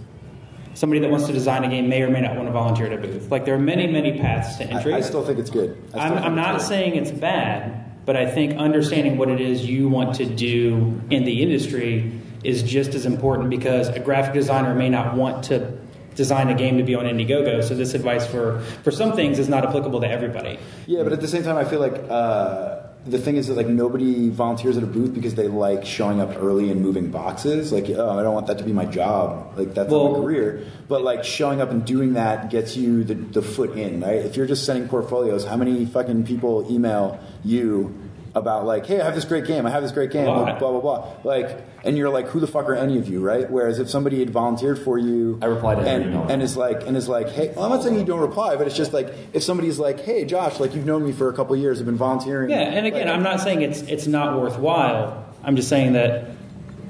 [SPEAKER 3] Somebody that wants to design a game may or may not want to volunteer at a booth. Like there are many, many paths to entry.
[SPEAKER 1] I, I still think it's good.
[SPEAKER 3] I'm, I'm
[SPEAKER 1] it's
[SPEAKER 3] not
[SPEAKER 1] good.
[SPEAKER 3] saying it's bad, but I think understanding what it is you want to do in the industry is just as important because a graphic designer may not want to design a game to be on Indiegogo. So this advice for for some things is not applicable to everybody.
[SPEAKER 1] Yeah, but at the same time, I feel like uh, the thing is that like nobody volunteers at a booth because they like showing up early and moving boxes. Like, oh, I don't want that to be my job. Like that's not
[SPEAKER 3] Well-
[SPEAKER 1] my career. But like showing up and doing that gets you the, the foot in, right? If you're just sending portfolios, how many fucking people email you? About like, hey, I have this great game, I have this great game,
[SPEAKER 3] A
[SPEAKER 1] blah blah blah. Like, and you're like, who the fuck are any of you, right? Whereas if somebody had volunteered for you,
[SPEAKER 2] I replied to
[SPEAKER 1] and
[SPEAKER 2] email.
[SPEAKER 1] and is like and is like, hey, well, I'm not saying you don't reply, but it's just like if somebody's like, hey, Josh, like you've known me for a couple years, I've been volunteering.
[SPEAKER 3] Yeah, and again,
[SPEAKER 1] Like,
[SPEAKER 3] I'm not saying it's it's not worthwhile. I'm just saying that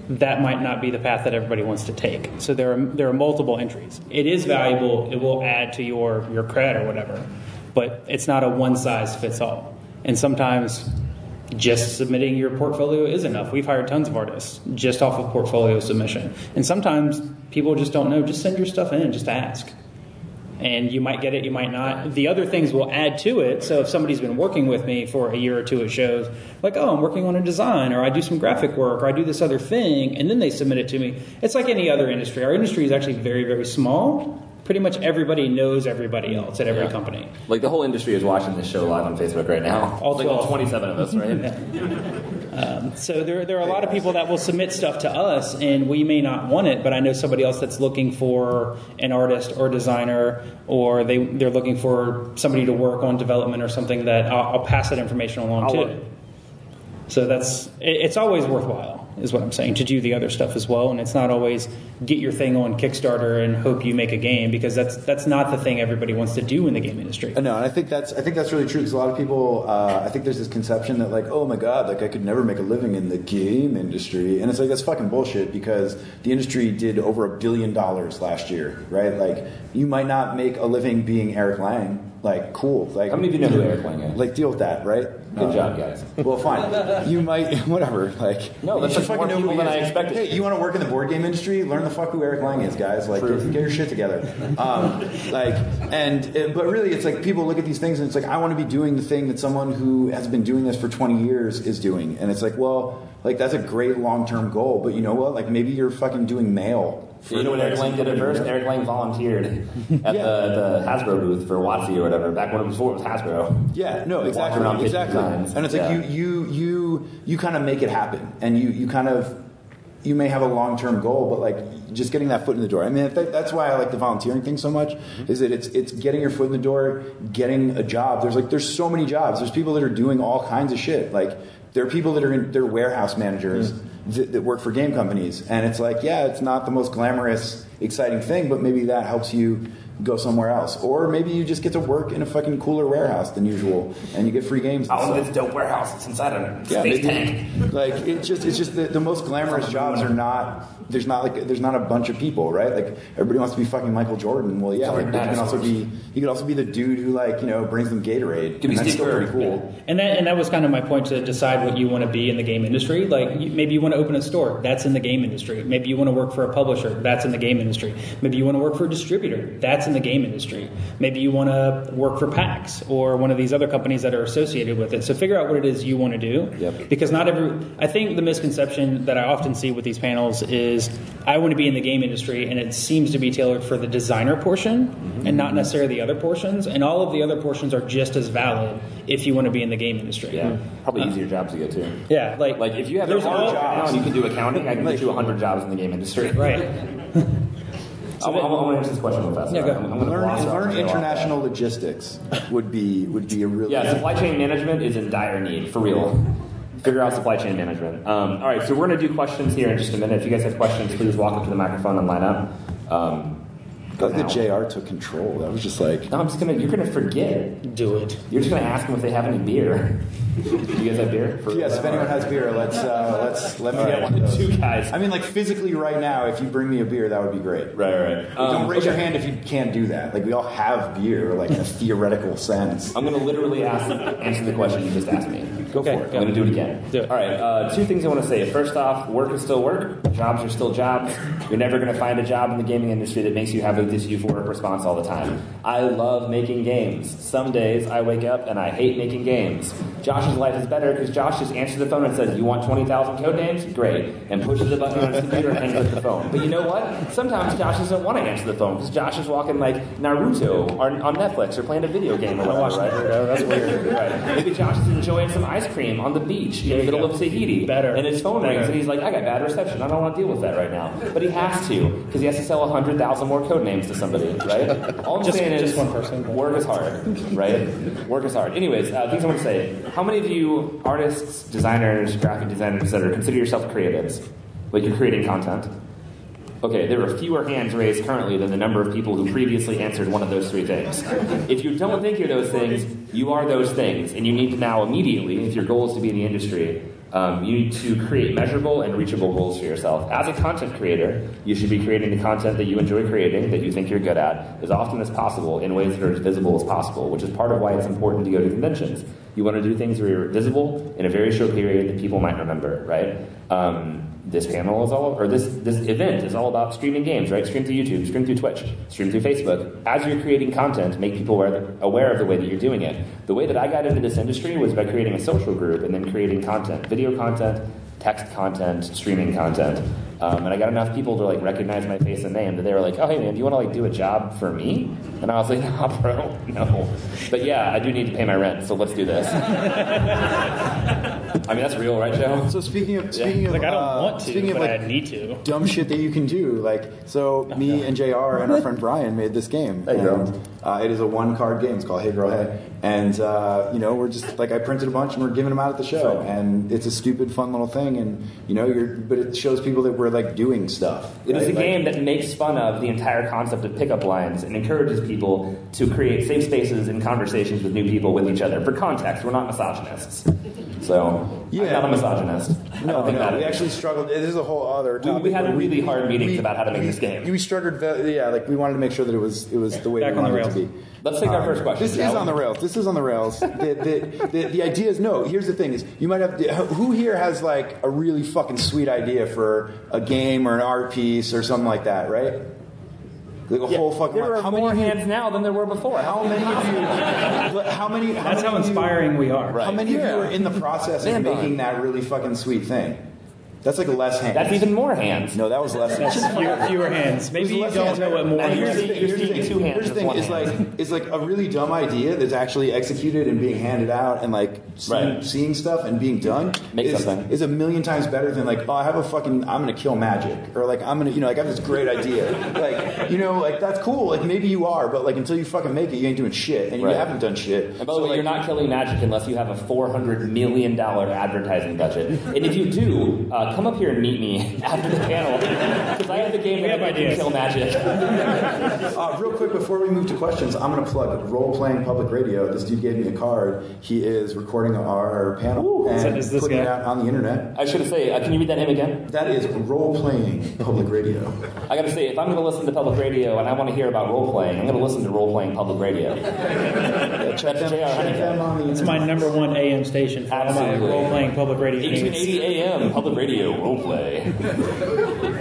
[SPEAKER 3] that might not be the path that everybody wants to take. So there are there are multiple entries. It is valuable. It will add to your your cred or whatever, but it's not a one size fits all. And sometimes just submitting your portfolio is enough. We've hired tons of artists just off of portfolio submission. And sometimes people just don't know. Just send your stuff in just ask and you might get it, you might not. The other things will add to it. So if somebody's been working with me for a year or two at shows, like, oh, I'm working on a design, or I do some graphic work, or I do this other thing, and then they submit it to me. It's like any other industry. Our industry is actually very, very small. Pretty much everybody knows everybody else at every
[SPEAKER 2] Yeah.
[SPEAKER 3] company.
[SPEAKER 2] Like the whole industry is watching this show live on Facebook right now.
[SPEAKER 3] All
[SPEAKER 2] like all 27 of us, right? *laughs*
[SPEAKER 3] Um, so there, there are a lot of people that will submit stuff to us, and we may not want it, but I know somebody else that's looking for an artist or designer, or they, they're looking for somebody to work on development or something that I'll, I'll pass that information along
[SPEAKER 2] I'll
[SPEAKER 3] to.
[SPEAKER 2] look.
[SPEAKER 3] So that's it, it's always worthwhile, is what I'm saying, to do the other stuff as well, and it's not always get your thing on Kickstarter and hope you make a game because that's that's not the thing everybody wants to do in the game industry.
[SPEAKER 1] No, and I think that's I think that's really true because a lot of people uh, I think there's this conception that like oh my god like I could never make a living in the game industry. And it's like that's fucking bullshit because the industry did over a billion dollars last year right? Like you might not make a living being Eric Lang like cool. Like
[SPEAKER 2] How many of you know who Eric Lang is?
[SPEAKER 1] like deal with that right?
[SPEAKER 2] Good
[SPEAKER 1] Uh,
[SPEAKER 2] job, guys.
[SPEAKER 1] well fine. You might *laughs* whatever like.
[SPEAKER 2] No, that's just
[SPEAKER 1] fucking know
[SPEAKER 2] people than I expected.
[SPEAKER 1] hey you want to work in the board game industry? Learn the fuck who Eric Lang is guys. Like get, get your shit together. Um, like and uh, but really it's like people look at these things and it's like I want to be doing the thing that someone who has been doing this for 20 years is doing. And it's like well like that's a great long-term goal but you know what? Like maybe you're fucking doing mail
[SPEAKER 2] You know when Eric Lang did it first? Eric Lang volunteered at
[SPEAKER 1] Yeah.
[SPEAKER 2] the, the Hasbro booth for WotC or whatever, back when it was before it was Hasbro.
[SPEAKER 1] Yeah, no, exactly, exactly. And it's
[SPEAKER 2] Yeah.
[SPEAKER 1] like you, you, you, you kind of make it happen, and you, you kind of, you may have a long term goal, but like just getting that foot in the door. I mean, that's why I like the volunteering thing so much. Mm-hmm. Is that it's it's getting your foot in the door, getting a job. There's like there's so many jobs. There's people that are doing all kinds of shit. Like there are people that are in they're warehouse managers mm. That, that work for game companies, and it's like yeah, it's not the most glamorous, exciting thing, but maybe that helps you go somewhere else, or maybe you just get to work in a fucking cooler warehouse than usual, and you get free games. and
[SPEAKER 2] Oh,
[SPEAKER 1] stuff.
[SPEAKER 2] this dope warehouse. It's inside a
[SPEAKER 1] Yeah,
[SPEAKER 2] space
[SPEAKER 1] maybe,
[SPEAKER 2] tank.
[SPEAKER 1] like it's just it's just the, the most glamorous jobs are not there's not like there's not a bunch of people right like everybody wants to be fucking Michael Jordan well yeah like, you can also be you can also be the dude who like you know brings them Gatorade
[SPEAKER 2] Could be
[SPEAKER 1] and that's still pretty cool
[SPEAKER 3] And that, and that was kind of my point to decide what you want to be in the game industry. Like you, maybe you want to open a store, that's in the game industry. Maybe you want to work for a publisher, that's in the game industry. Maybe you want to work for a distributor, that's in the game industry. Maybe you want to work for PAX or one of these other companies that are associated with it. So figure out what it is you want to do.
[SPEAKER 2] Yep.
[SPEAKER 3] Because not every, I think the misconception that I often see with these panels is I want to be in the game industry, and it seems to be tailored for the designer portion mm-hmm. and not necessarily the other portions. And all of the other portions are just as valid if you want to be in the game industry.
[SPEAKER 2] Yeah, probably uh, easier jobs to get to.
[SPEAKER 3] Yeah, like
[SPEAKER 2] Like if you have
[SPEAKER 3] there's
[SPEAKER 2] there's
[SPEAKER 3] all
[SPEAKER 2] job and you can do accounting, I can *laughs* get you 100 jobs in the game industry.
[SPEAKER 3] right. *laughs*
[SPEAKER 2] I want to answer this question real fast.
[SPEAKER 3] Yeah, go.
[SPEAKER 2] I'm, I'm gonna
[SPEAKER 1] learn, learn
[SPEAKER 2] it a lot.
[SPEAKER 1] international logistics would be would be a really
[SPEAKER 2] Yeah, supply chain management is in dire need, for real. Figure out supply chain management. Um, all right, so we're going to do questions here in just a minute. If you guys have questions, please walk up to the microphone and line up. Um,
[SPEAKER 1] I feel like the JR took control that was just like
[SPEAKER 2] no, I'm just gonna. You're gonna forget.
[SPEAKER 3] Do it.
[SPEAKER 2] You're just gonna ask them if they have any beer. Do you guys have beer? For *laughs*
[SPEAKER 1] yes if anyone has beer let's uh, let's let me
[SPEAKER 2] All
[SPEAKER 1] get
[SPEAKER 2] right,
[SPEAKER 1] one of those
[SPEAKER 2] two guys.
[SPEAKER 1] I mean like physically right now if you bring me a beer that would be great
[SPEAKER 2] Right, right.
[SPEAKER 1] Don't
[SPEAKER 2] Um,
[SPEAKER 1] raise your hand if you can't do that. Like we all have beer, like in a theoretical sense.
[SPEAKER 2] I'm going to literally ask, answer the question you just asked me. Go
[SPEAKER 3] Okay,
[SPEAKER 2] for it. I'm going to do it again.
[SPEAKER 3] Do it.
[SPEAKER 2] All right. Uh, two things I want to say. First off, work is still work. Jobs are still jobs. You're never going to find a job in the gaming industry that makes you have this euphoric response all the time. I love making games. Some days I wake up and I hate making games. Josh's life is better because Josh just answers the phone and says, "You want 20,000 Codenames? Great," and pushes the button on his computer and hangs up the phone. But you know what? Sometimes Josh doesn't want to answer the phone because Josh is walking like Naruto on Netflix or playing a video game or whatever. Right?
[SPEAKER 3] That's weird.
[SPEAKER 2] Right. Maybe Josh is enjoying some ice ice cream on the beach in the middle
[SPEAKER 3] go.
[SPEAKER 2] of Tahiti.
[SPEAKER 3] Better.
[SPEAKER 2] And his phone
[SPEAKER 3] Better.
[SPEAKER 2] rings, and he's like, I got bad reception. I don't want to deal with that right now. But he has to, because he has to sell 100,000 more Codenames to somebody, right? *laughs* All I'm
[SPEAKER 3] Just-
[SPEAKER 2] saying is,
[SPEAKER 3] just one person,
[SPEAKER 2] work is hard, right? Work is hard. Anyways, uh, things I want to say. How many of you artists, designers, graphic designers, etc., consider yourself creatives? Like you're creating content? Okay, there are fewer hands raised currently than the number of people who previously answered one of those three things. If you don't think you're those things, you are those things, and you need to now immediately, if your goal is to be in the industry, um, you need to create measurable and reachable goals for yourself. As a content creator, you should be creating the content that you enjoy creating, that you think you're good at, as often as possible in ways that are as visible as possible, which is part of why it's important to go to conventions. You want to do things where you're visible in a very short period that people might remember, right? Um, this panel is all, or this this event is all about streaming games, right? Stream through YouTube, stream through Twitch, stream through Facebook. As you're creating content, make people aware, aware of the way that you're doing it. The way that I got into this industry was by creating a social group and then creating content, video content, text content, streaming content. Um, and I got enough people to like recognize my face and name that they were like, "Oh, hey man, do you want to like do a job for me?" And I was like, *laughs* "Nah, bro, no." But yeah, I do need to pay my rent, so let's do this. *laughs* I mean, that's real, right, Joe?
[SPEAKER 1] So speaking of speaking of
[SPEAKER 3] Like I don't
[SPEAKER 1] uh,
[SPEAKER 3] want to,
[SPEAKER 1] speaking of
[SPEAKER 3] but
[SPEAKER 1] like
[SPEAKER 3] I need to.
[SPEAKER 1] dumb shit that you can do. Like, so *laughs* me and JR and our friend Brian made this game.
[SPEAKER 2] Hey, girl.
[SPEAKER 1] and, uh, it is a one card game. It's called Hey Girl Hey. And, uh, you know, we're just, like, I printed a bunch and we're giving them out at the show. And it's a stupid, fun little thing. And, you know, you're, but it shows people that we're, like, doing stuff.
[SPEAKER 2] It is a?
[SPEAKER 1] Like-
[SPEAKER 2] game that makes fun of the entire concept of pickup lines and encourages people to create safe spaces and conversations with new people with each other. For context, we're not misogynists. So,
[SPEAKER 1] Yeah.
[SPEAKER 2] I'm not a misogynist. I
[SPEAKER 1] No,
[SPEAKER 2] don't think
[SPEAKER 1] no,
[SPEAKER 2] that
[SPEAKER 1] we
[SPEAKER 2] is.
[SPEAKER 1] actually struggled. This is a whole other
[SPEAKER 2] We-
[SPEAKER 1] topic.
[SPEAKER 2] we had
[SPEAKER 1] but
[SPEAKER 2] really hard meetings
[SPEAKER 1] we-
[SPEAKER 2] about how to make
[SPEAKER 1] we-
[SPEAKER 2] this game.
[SPEAKER 1] We struggled, yeah, like we wanted to make sure that it was it was the way
[SPEAKER 3] Back
[SPEAKER 1] we
[SPEAKER 3] on the
[SPEAKER 1] wanted it be.
[SPEAKER 2] Let's take our first question.
[SPEAKER 1] This is
[SPEAKER 2] we?
[SPEAKER 1] on the rails. This is on the rails. the, the, the, the idea is no. Here's the thing: is you might have who here has like a really fucking sweet idea for a game or an art piece or something like that, right? Like a
[SPEAKER 2] Yeah,
[SPEAKER 1] whole fucking.
[SPEAKER 2] there are
[SPEAKER 1] how
[SPEAKER 2] more
[SPEAKER 1] many of you-
[SPEAKER 2] hands now than there were before.
[SPEAKER 1] How many of you? How many? How
[SPEAKER 3] That's
[SPEAKER 1] many
[SPEAKER 3] how
[SPEAKER 1] of you-
[SPEAKER 3] inspiring we are.
[SPEAKER 2] Right.
[SPEAKER 1] How many of you are in the process of making that really fucking sweet thing? That's like less hands.
[SPEAKER 2] That's even more hands.
[SPEAKER 1] No, that was less.
[SPEAKER 3] That's fewer, fewer hands. Maybe you don't know what more
[SPEAKER 2] Now
[SPEAKER 1] And
[SPEAKER 2] you're
[SPEAKER 1] here's the
[SPEAKER 2] seeing-
[SPEAKER 1] thing,
[SPEAKER 2] you're
[SPEAKER 1] here's the thing,
[SPEAKER 2] two hands
[SPEAKER 1] here's the thing,
[SPEAKER 2] one
[SPEAKER 1] it's
[SPEAKER 2] hand.
[SPEAKER 1] like it's like a really dumb idea that's actually executed and being handed out and like seeing,
[SPEAKER 2] Right.
[SPEAKER 1] seeing stuff and being done
[SPEAKER 2] Make
[SPEAKER 1] is,
[SPEAKER 2] something.
[SPEAKER 1] is a million times better than like oh I have a fucking I'm gonna kill magic or like I'm gonna you know like I have this great idea *laughs* like you know like that's cool like maybe you are but like until you fucking make it you ain't doing shit and
[SPEAKER 2] Right.
[SPEAKER 1] you haven't done shit.
[SPEAKER 2] And by the
[SPEAKER 1] So,
[SPEAKER 2] way,
[SPEAKER 1] like,
[SPEAKER 2] you're not killing magic unless you have a $400 million advertising budget. And if you do, uh, come up here and meet me *laughs* after the panel. *laughs* Because I have the game
[SPEAKER 3] We
[SPEAKER 2] that
[SPEAKER 3] have
[SPEAKER 2] I think
[SPEAKER 3] ideas.
[SPEAKER 2] kill magic. *laughs*
[SPEAKER 1] Uh, real quick before we move to questions, I'm going to plug Role Playing Public Radio. This dude gave me a card. He is recording our panel
[SPEAKER 3] Is
[SPEAKER 1] and
[SPEAKER 3] that- is this
[SPEAKER 1] putting it out on the internet.
[SPEAKER 2] I should have say, uh, can you read that name again?
[SPEAKER 1] That is Role Playing Public Radio.
[SPEAKER 2] I gotta say, if I'm gonna listen to public radio and I want to hear about role playing, I'm gonna listen to role playing public radio.
[SPEAKER 1] Yeah, check them,
[SPEAKER 2] J.R.
[SPEAKER 1] check them on the
[SPEAKER 3] It's my number one AM station for all my
[SPEAKER 2] Absolutely.
[SPEAKER 3] role playing public radio
[SPEAKER 2] 1880 AM public radio role play.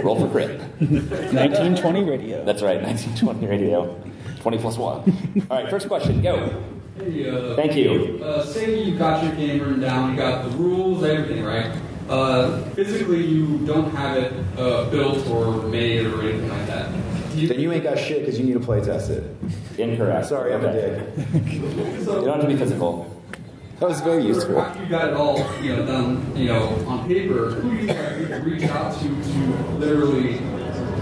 [SPEAKER 2] Roll for crit.
[SPEAKER 3] 1920 radio.
[SPEAKER 2] That's right, 1920 radio. 20 plus one. All right, first question, go.
[SPEAKER 5] Hey, uh,
[SPEAKER 2] Thank you.
[SPEAKER 5] Uh, say you got your game written down, you got the rules, everything, right? Uh, physically, you don't have it uh, built or made or anything like that. Do you,
[SPEAKER 1] Then you ain't got shit because you need to play test it.
[SPEAKER 2] Incorrect.
[SPEAKER 1] Sorry, I'm a
[SPEAKER 2] Okay.
[SPEAKER 1] dick.
[SPEAKER 2] You don't have to be physical.
[SPEAKER 1] That was very useful.
[SPEAKER 5] After you got it all, you know, done, you know, on paper, who do you like, reach out to to literally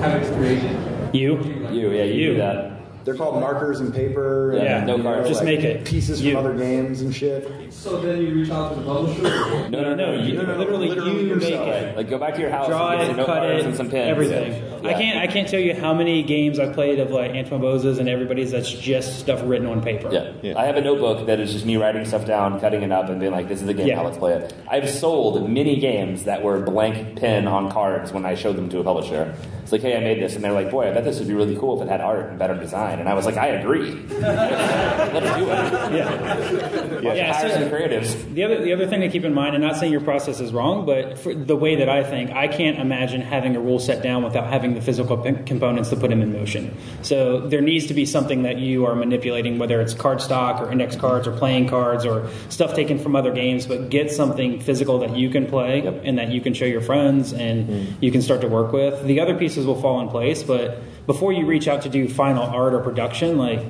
[SPEAKER 5] have it created?
[SPEAKER 3] You?
[SPEAKER 2] You, yeah, you,
[SPEAKER 3] You.
[SPEAKER 2] do that.
[SPEAKER 1] They're called markers and paper. And,
[SPEAKER 3] Yeah,
[SPEAKER 2] no
[SPEAKER 1] you know,
[SPEAKER 2] cards.
[SPEAKER 3] Just
[SPEAKER 1] like
[SPEAKER 3] make it.
[SPEAKER 1] Pieces
[SPEAKER 3] You.
[SPEAKER 1] from other games and shit.
[SPEAKER 5] So then you reach out to the publisher.
[SPEAKER 2] No, no, no. You,
[SPEAKER 1] no, no,
[SPEAKER 3] literally,
[SPEAKER 1] literally
[SPEAKER 3] you make
[SPEAKER 1] yourself.
[SPEAKER 3] it.
[SPEAKER 2] Like, go back to your house
[SPEAKER 3] Draw
[SPEAKER 2] and get
[SPEAKER 3] it,
[SPEAKER 2] some note
[SPEAKER 3] cut it,
[SPEAKER 2] and some pins.
[SPEAKER 3] everything. I
[SPEAKER 2] Yeah.
[SPEAKER 3] can't. I can't tell you how many games I've played of like Antoine Boses and everybody's that's just stuff written on paper.
[SPEAKER 2] Yeah.
[SPEAKER 4] Yeah.
[SPEAKER 2] I have a notebook that is just me writing stuff down, cutting it up, and being like, "This is the game.
[SPEAKER 3] Yeah.
[SPEAKER 2] Now let's play it." I've sold many games that were blank pen on cards when I showed them to a publisher. It's like, "Hey, I made this," and they're like, "Boy, I bet this would be really cool if it had art and better design." And I was like, "I agree. *laughs* let's do it."
[SPEAKER 3] Yeah.
[SPEAKER 2] Let's
[SPEAKER 3] Yeah, so-
[SPEAKER 2] some creatives.
[SPEAKER 3] The other, the other thing to keep in mind, and not saying your process is wrong, but for the way that I think, I can't imagine having a rule set down without having the physical components to put them in motion. So there needs to be something that you are manipulating, whether it's card stock or index cards or playing cards or stuff taken from other games, but get something physical that you can play
[SPEAKER 2] Yep.
[SPEAKER 3] and that you can show your friends and mm-hmm. you can start to work with. The other pieces will fall in place, but before you reach out to do final art or production, like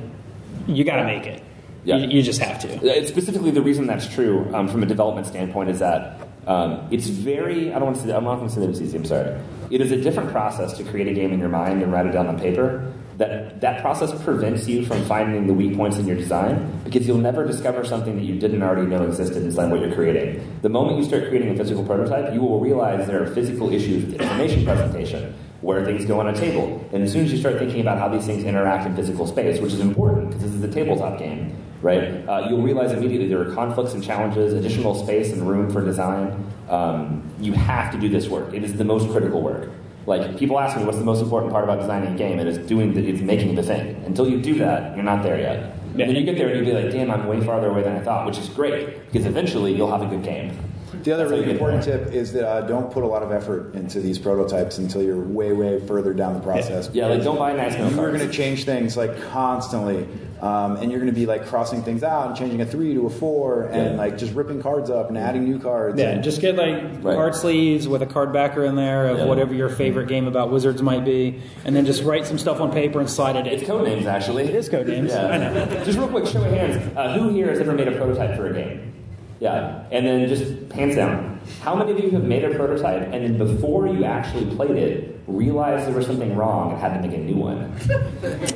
[SPEAKER 3] you got to make it.
[SPEAKER 2] Yeah.
[SPEAKER 3] You, you just have to.
[SPEAKER 2] Specifically, the reason that's true um, from a development standpoint is that um, it's very, I don't want to say, I'm not going to say that it's easy, I'm sorry. It is a different process to create a game in your mind and write it down on paper. That, that process prevents you from finding the weak points in your design because you'll never discover something that you didn't already know existed inside what you're creating. The moment you start creating a physical prototype, you will realize there are physical issues with information presentation where things go on a table. And as soon as you start thinking about how these things interact in physical space, which is important because this is a tabletop game, right? Uh, you'll realize immediately there are conflicts and challenges, additional space and room for design. Um, you have to do this work. It is the most critical work. Like people ask me, what's the most important part about designing a game? And it's doing the, it's making the thing. Until you do that, you're not there yet. And then you get there and you'll be like, damn, I'm way farther away than I thought, which is great because eventually you'll have a good game.
[SPEAKER 1] The other
[SPEAKER 2] That's how you
[SPEAKER 1] really important tip is that uh, don't put a lot of effort into these prototypes until you're way, way further down the process.
[SPEAKER 2] Yeah, like don't buy nice note
[SPEAKER 1] You are going to change things like constantly, um, and you're going to be like crossing things out and changing a three to a four, and
[SPEAKER 2] Yeah.
[SPEAKER 1] like just ripping cards up and adding new cards.
[SPEAKER 3] Yeah,
[SPEAKER 1] and,
[SPEAKER 3] just get like
[SPEAKER 2] Right.
[SPEAKER 3] card sleeves with a card backer in there of
[SPEAKER 2] Yeah.
[SPEAKER 3] whatever your favorite game about wizards might be, and then just write some stuff on paper and slide it in.
[SPEAKER 2] It's Codenames, actually.
[SPEAKER 3] It is Codenames.
[SPEAKER 2] Yeah.
[SPEAKER 3] I know.
[SPEAKER 2] Just real quick, show of hands. Uh, who here has ever made a prototype for a game? Yeah. And then just hands down. How many of you have made a prototype and then before you actually played it, realized there was something wrong and had to make a new one? *laughs*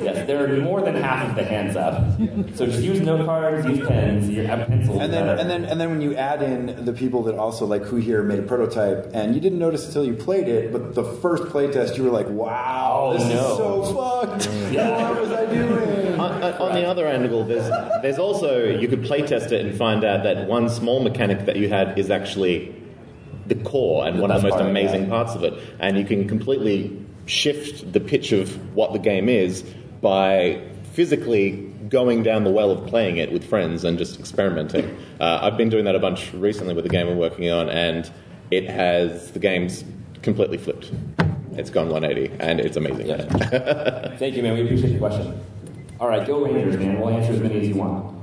[SPEAKER 2] yes, there are more than half of the hands up. So just use note cards, use pens, your have pencils.
[SPEAKER 1] And then, and then, and then, when you add in the people that also like who here made a prototype, and you didn't notice until you played it, but the first playtest, you were like, "Wow,
[SPEAKER 2] Oh,
[SPEAKER 1] this
[SPEAKER 2] no.
[SPEAKER 1] is so fucked. Yeah. What was I doing?"
[SPEAKER 4] On, on- the other angle, there's there's also you could playtest it and find out that one small mechanic that you had is actually the core and one of the most
[SPEAKER 2] part,
[SPEAKER 4] amazing
[SPEAKER 2] yeah.
[SPEAKER 4] parts of it, and you can completely shift the pitch of what the game is by physically going down the well of playing it with friends and just experimenting. Uh, I've been doing that a bunch recently with the game I'm working on, and it has the game's completely flipped. It's gone 180, and it's amazing.
[SPEAKER 2] Yeah. *laughs* Thank you, man. We appreciate the question. All right, go Rangers, man. We'll answer as many as you want.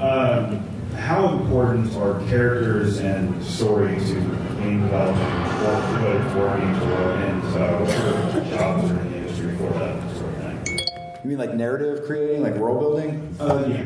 [SPEAKER 6] Um, how important are characters and story to game development or for working for and uh, what sort of jobs are in the industry for that sort of thing?
[SPEAKER 1] You mean like narrative creating, like world building?
[SPEAKER 6] Uh, yeah.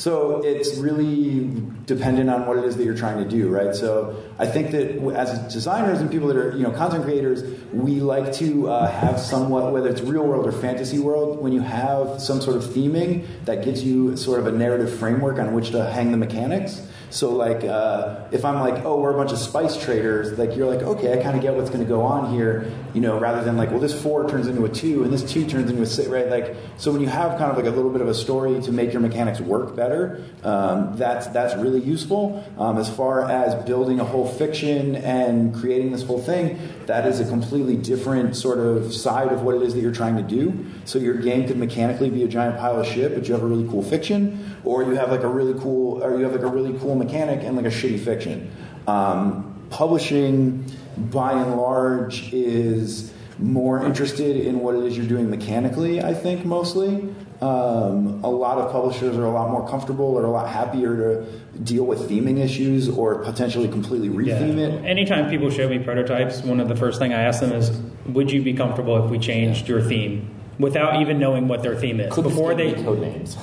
[SPEAKER 1] So it's really dependent on what it is that you're trying to do, right? So I think that as designers and people that are, you know, content creators, we like to uh, have somewhat, whether it's real world or fantasy world, when you have some sort of theming that gives you sort of a narrative framework on which to hang the mechanics. So like, uh, if I'm like, oh, we're a bunch of spice traders, like you're like, okay, I kind of get what's going to go on here, you know, rather than like, well, this four turns into a two and this two turns into a six, right? Like, so when you have kind of like a little bit of a story to make your mechanics work better, um, that's that's really useful. Um, as far as building a whole fiction and creating this whole thing, that is a completely different sort of side of what it is that you're trying to do. So your game could mechanically be a giant pile of shit, but you have a really cool fiction, or you have like a really cool, or you have like a really cool mechanic and like a shitty fiction. Um, publishing, by and large, is more interested in what it is you're doing mechanically. I think mostly. Um, a lot of publishers are a lot more comfortable or a lot happier to deal with theming issues or potentially completely retheme it.
[SPEAKER 3] Anytime people show me prototypes, one of the first thing I ask them is, "Would you be comfortable if we changed your theme?" Without even knowing what their theme is,
[SPEAKER 2] Could
[SPEAKER 3] before they
[SPEAKER 2] Codenames.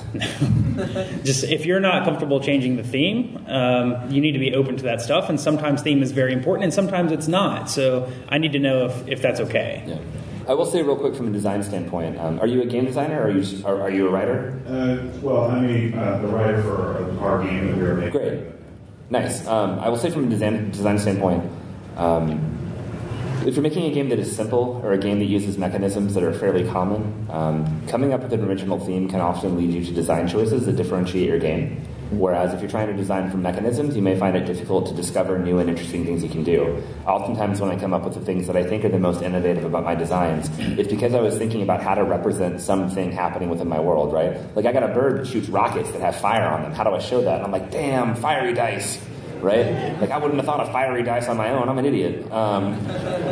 [SPEAKER 2] *laughs*
[SPEAKER 3] just if you're not comfortable changing the theme, um, you need to be open to that stuff. And sometimes theme is very important, and sometimes it's not. So I need to know if, if that's okay.
[SPEAKER 2] Yeah. I will say real quick from a design standpoint, um, are you a game designer or are you, are, are you a writer?
[SPEAKER 6] Uh, well, I'm a, uh, the writer for our game that we are making.
[SPEAKER 2] Great. Nice. Um, I will say from a design, design standpoint, um, if you're making a game that is simple or a game that uses mechanisms that are fairly common, um, coming up with an original theme can often lead you to design choices that differentiate your game. Whereas if you're trying to design from mechanisms, you may find it difficult to discover new and interesting things you can do. Oftentimes, when I come up with the things that I think are the most innovative about my designs, it's because I was thinking about how to represent something happening within my world, right? Like I got a bird that shoots rockets that have fire on them. How do I show that? And I'm like, damn, fiery dice right? Like I wouldn't have thought of fiery dice on my own. I'm an idiot. Um,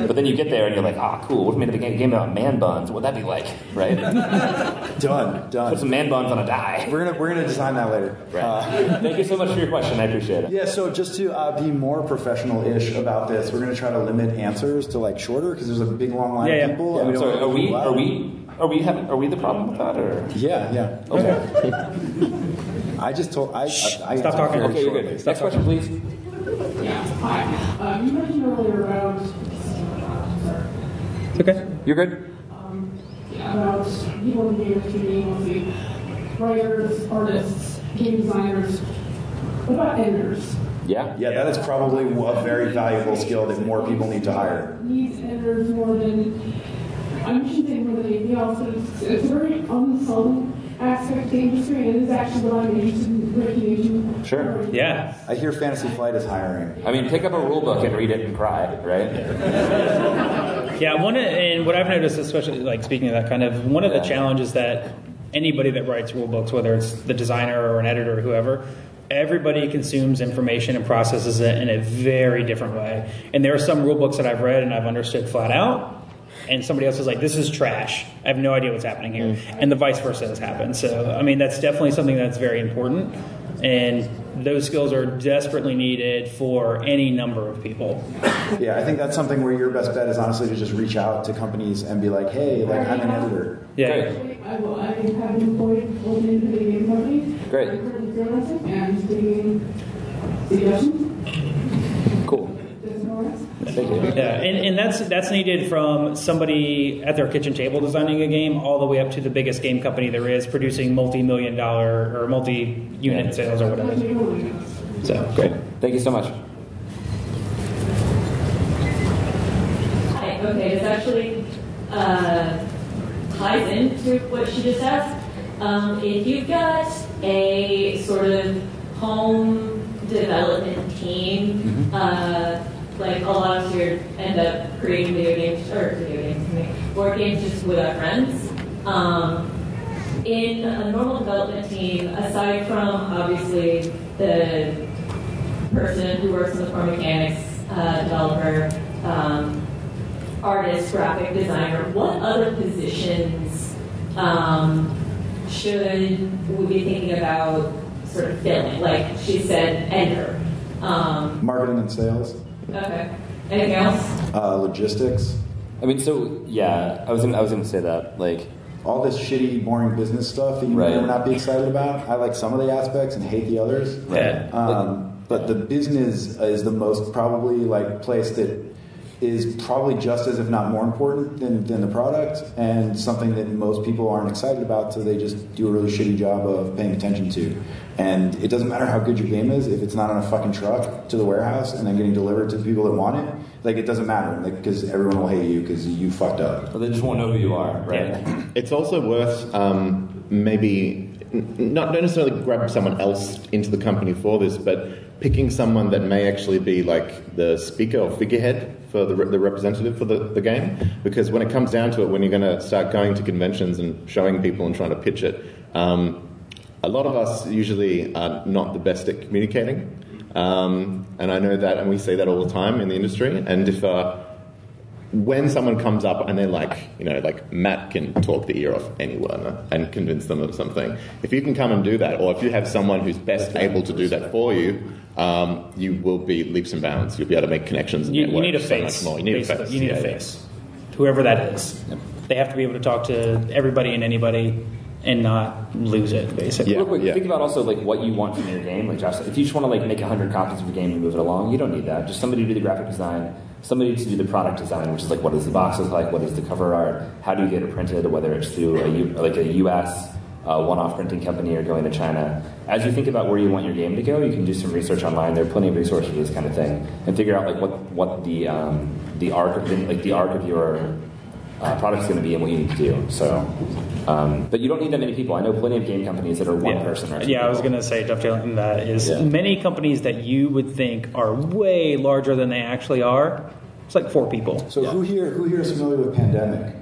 [SPEAKER 2] but then you get there and you're like, ah, cool. What if we made a game game about man buns? What would that be like, right? *laughs*
[SPEAKER 1] Done, done.
[SPEAKER 2] Put
[SPEAKER 1] done.
[SPEAKER 2] some man buns on a die.
[SPEAKER 1] We're gonna we're gonna design that later. Uh, *laughs*
[SPEAKER 2] Thank you so much for your question. I appreciate it.
[SPEAKER 1] Yeah, so just to uh, be more professional-ish about this, we're going to try to limit answers to like shorter because there's a big long line
[SPEAKER 3] Yeah,
[SPEAKER 1] of people.
[SPEAKER 2] Yeah,
[SPEAKER 1] and we
[SPEAKER 2] sorry, are we? Are we? Are we having? Are we the problem with that, or?
[SPEAKER 1] Yeah, yeah.
[SPEAKER 2] Okay. *laughs*
[SPEAKER 1] I just told. I, I, I
[SPEAKER 3] Stop talking.
[SPEAKER 2] Okay, you're
[SPEAKER 1] shortly.
[SPEAKER 2] good. Next question, please.
[SPEAKER 7] Yeah, hi. Um, you mentioned earlier about
[SPEAKER 3] It's okay.
[SPEAKER 2] You're good.
[SPEAKER 7] about people in the game industry being mostly writers, artists, game designers. What about editors?
[SPEAKER 2] Yeah.
[SPEAKER 1] Yeah, that is probably a very valuable skill that more people need to hire.
[SPEAKER 7] Needs editors more than I shouldn't say more than anything else, it's, it's a very unsung aspect of the industry, and it's actually what I'm interested in breaking into.
[SPEAKER 2] Sure.
[SPEAKER 3] Yeah.
[SPEAKER 1] I hear Fantasy Flight is hiring.
[SPEAKER 2] I mean, pick up a rule book and read it and cry, right? *laughs*
[SPEAKER 3] Yeah, one of, and what I've noticed, especially like speaking of that kind of one of the challenges that anybody that writes rule books, whether it's the designer or an editor or whoever, everybody consumes information and processes it in a very different way. And there are some rule books that I've read and I've understood flat out. And somebody else is like, "This is trash. I have no idea what's happening here," mm. and the vice versa has happened. So, I mean, that's definitely something that's very important, and those skills are desperately needed for any number of people.
[SPEAKER 1] Yeah, I think that's something where your best bet is honestly to just reach out to companies and be like, hey, like I'm an editor.
[SPEAKER 3] Yeah.
[SPEAKER 2] Great.
[SPEAKER 7] I, have been employed both in the game company.
[SPEAKER 2] Great.
[SPEAKER 7] I'm currently freelancing and suggestions.
[SPEAKER 2] Cool.
[SPEAKER 7] Does no rest.
[SPEAKER 2] Thank you.
[SPEAKER 3] Yeah, and, and that's that's needed from somebody at their kitchen table designing a game all the way up to the biggest game company there is, producing multi-million dollar or multi-unit sales or whatever. So great.
[SPEAKER 2] Thank you so much.
[SPEAKER 8] Hi, okay, this actually uh, ties into what she just asked. Um, if you've got a sort of home development team, uh, like a lot of you end up creating video games, or video games, board games just with our friends. Um, in a normal development team, aside from obviously the person who works in the core mechanics, uh, developer, um, artist, graphic designer, what other positions um, should we be thinking about sort of filling? Like she said, editor. Um,
[SPEAKER 1] Marketing and sales,
[SPEAKER 8] okay. Anything else?
[SPEAKER 1] uh, logistics,
[SPEAKER 2] I mean, so yeah, I was gonna, I was going to say that. Like,
[SPEAKER 1] all this shitty, boring business stuff that you
[SPEAKER 2] Right.
[SPEAKER 1] may not be excited about. I like some of the aspects and hate the others.
[SPEAKER 3] Yeah.
[SPEAKER 1] Um, but the business is the most probably like place that is probably just as if not more important than, than the product and something that most people aren't excited about so they just do a really shitty job of paying attention to and it doesn't matter how good your game is if it's not on a fucking truck to the warehouse and then getting delivered to the people that want it like it doesn't matter because everyone will hate you because you fucked up
[SPEAKER 2] well, they just won't know who you are, right?
[SPEAKER 4] It's also worth um, maybe not not necessarily grab someone else into the company for this, but picking someone that may actually be like the speaker or figurehead for the, re- the representative for the, the game. Because when it comes down to it, when you're going to start going to conventions and showing people and trying to pitch it, um, a lot of us usually are not the best at communicating. Um, and I know that, and we say that all the time in the industry. And if uh, when someone comes up and they're like, you know, like Matt can talk the ear off anyone and convince them of something. If you can come and do that, or if you have someone who's best able to do that for you, um, you will be leaps and bounds. You'll be able to make connections. And
[SPEAKER 3] You, you
[SPEAKER 4] network
[SPEAKER 3] need a
[SPEAKER 4] so
[SPEAKER 3] face.
[SPEAKER 4] much more. You need
[SPEAKER 3] basically.
[SPEAKER 4] a face.
[SPEAKER 3] You need
[SPEAKER 4] yeah,
[SPEAKER 3] a
[SPEAKER 4] yeah.
[SPEAKER 3] face. Whoever that is. They have to be able to talk to everybody and anybody and not lose it, basically.
[SPEAKER 4] Yeah.
[SPEAKER 2] Real quick, think about also like what you want from your game. Like Josh, if you just want to like make hundred copies of your game and move it along, you don't need that. Just somebody to do the graphic design, somebody to do the product design, which is like what does the box look like, what is the cover art, how do you get it printed, whether it's through a U, like a U.S. Uh, one-off printing company or going to China. As you think about where you want your game to go, you can do some research online. There are plenty of resources for this kind of thing, and figure out like what what the um, the arc of the, like the arc of your uh, product is going to be and what you need to do. So, um, but you don't need that many people. I know plenty of game companies that are one
[SPEAKER 3] yeah.
[SPEAKER 2] person. Or two
[SPEAKER 3] Yeah, I was going to say, dovetailing that is
[SPEAKER 2] Yeah.
[SPEAKER 3] many companies that you would think are way larger than they actually are. It's like four people.
[SPEAKER 1] So who here who here is familiar with Pandemic?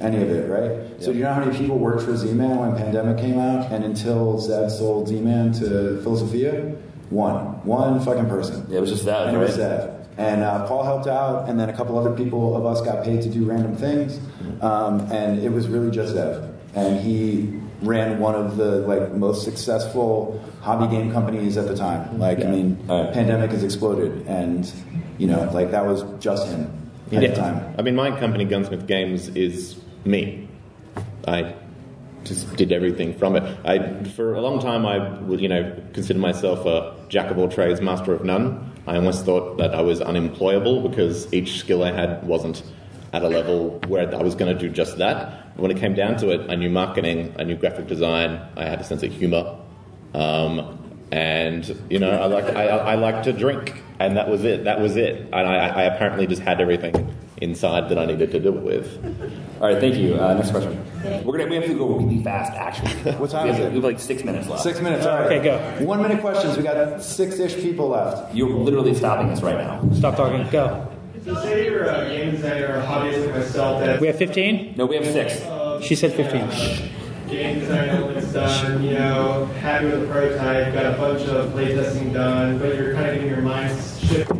[SPEAKER 1] Any of it, right? So do you know how many people worked for Z-Man when Pandemic came out, and until Zev sold Z-Man to Filosofia? One, one fucking person.
[SPEAKER 2] Yeah, it was just that,
[SPEAKER 1] And it was
[SPEAKER 2] right?
[SPEAKER 1] Zev. And uh, Paul helped out, and then a couple other people of us got paid to do random things, um, and it was really just Zev. And he ran one of the like most successful hobby game companies at the time. Like, I mean,
[SPEAKER 2] Right.
[SPEAKER 1] Pandemic has exploded, and you know, like that was just him at
[SPEAKER 3] Yeah.
[SPEAKER 1] the time.
[SPEAKER 4] I mean, my company, Gunsmith Games, is me. I just did everything from it. I for a long time I would you know consider myself a jack of all trades, master of none. I almost thought that I was unemployable because each skill I had wasn't at a level where I was going to do just that. But when it came down to it, I knew marketing, I knew graphic design, I had a sense of humor, um, and you know I like I, I like to drink, and that was it. That was it. And I, I apparently just had everything inside that I needed to do it with.
[SPEAKER 2] All right, thank you. Uh, next question. We're gonna we have to go really fast. Actually, *laughs*
[SPEAKER 1] What time
[SPEAKER 2] we
[SPEAKER 1] is
[SPEAKER 2] have,
[SPEAKER 1] it?
[SPEAKER 2] We have like six minutes left.
[SPEAKER 1] Six minutes. All right.
[SPEAKER 3] Okay, go.
[SPEAKER 1] One minute questions. We got six-ish people left.
[SPEAKER 2] You're literally stopping us right now.
[SPEAKER 3] Stop talking. Go.
[SPEAKER 9] So say you're a game designer a hobbyist like myself that's
[SPEAKER 3] We have 15?
[SPEAKER 2] No, we have six.
[SPEAKER 3] She said 15.
[SPEAKER 9] game design elements done, you know, happy with the prototype, got a bunch of playtesting done, but you're kind of getting your mind shifting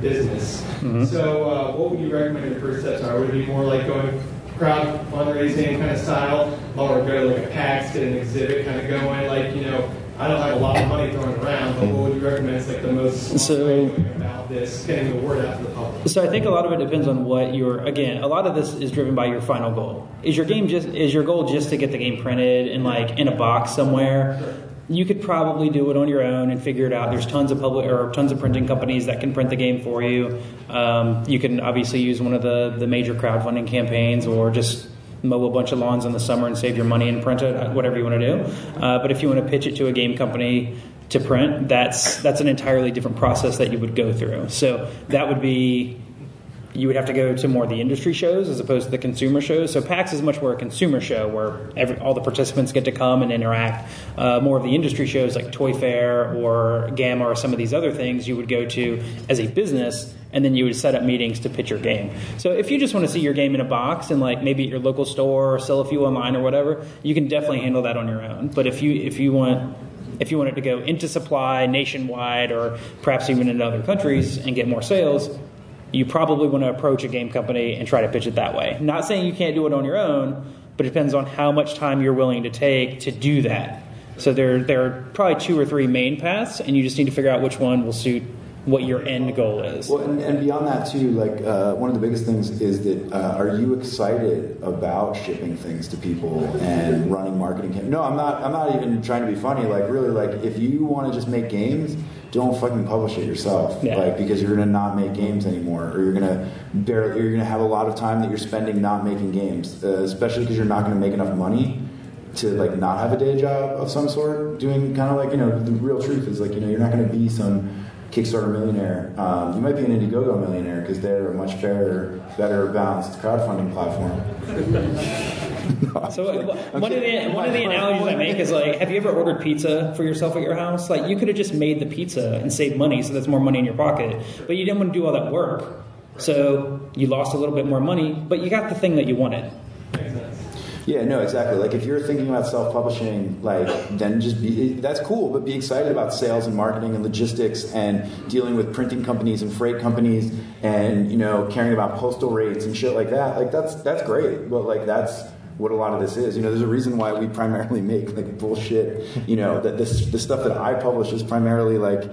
[SPEAKER 9] from game designer to business. So uh, what would you recommend the first steps are? Would it be more like going crowd fundraising kind of style, or go to like a PAX, get an exhibit kind of going, like, you know, I don't have a lot of money thrown around, but what would you recommend is like the most
[SPEAKER 3] So-
[SPEAKER 9] way of going about this, getting the word out to the public?
[SPEAKER 3] So I think a lot of it depends on what your again. A lot of this is driven by your final goal. Is your game just is your goal just to get the game printed and like in a box somewhere? You could probably do it on your own and figure it out. There's tons of public or tons of printing companies that can print the game for you. Um, you can obviously use one of the the major crowdfunding campaigns or just mow a bunch of lawns in the summer and save your money and print it, whatever you want to do. Uh, but if you want to pitch it to a game company to print, that's that's an entirely different process that you would go through. So that would be you would have to go to more of the industry shows as opposed to the consumer shows. So PAX is much more a consumer show where every, all the participants get to come and interact. Uh, more of the industry shows like Toy Fair or GAMA or some of these other things you would go to as a business and then you would set up meetings to pitch your game. So if you just want to see your game in a box and like maybe at your local store or sell a few online or whatever, you can definitely handle that on your own. But if you if you want if you want it to go into supply nationwide or perhaps even in other countries and get more sales, you probably want to approach a game company and try to pitch it that way. Not saying you can't do it on your own, but it depends on how much time you're willing to take to do that. So there, there are probably two or three main paths, and you just need to figure out which one will suit what your end goal is.
[SPEAKER 1] Well, and, and beyond that too, like uh, one of the biggest things is that uh, are you excited about shipping things to people and running marketing? Cam- no, I'm not. I'm not even trying to be funny. Like really, like if you want to just make games, don't fucking publish it yourself.
[SPEAKER 3] Yeah.
[SPEAKER 1] Like because you're gonna not make games anymore, or you're gonna barely, you're gonna have a lot of time that you're spending not making games, uh, especially because you're not gonna make enough money to like not have a day job of some sort doing kind of like you know the real truth is like you know you're not going to be some Kickstarter millionaire. Um, you might be an Indiegogo millionaire because they're a much fairer, better balanced crowdfunding platform. *laughs* *laughs*
[SPEAKER 3] So
[SPEAKER 1] I'm
[SPEAKER 3] one of the one of the analogies I make is like, have you ever ordered pizza for yourself at your house? Like you could have just made the pizza and saved money, so that's more money in your pocket. But you didn't want to do all that work, so you lost a little bit more money, but you got the thing that you wanted.
[SPEAKER 1] Yeah, no, exactly. Like if you're thinking about self-publishing, like then just be that's cool, but be excited about sales and marketing and logistics and dealing with printing companies and freight companies and you know caring about postal rates and shit like that. Like that's that's great, but like that's what a lot of this is. You know, there's a reason why we primarily *laughs* make like bullshit. You know, that this the stuff that I publish is primarily like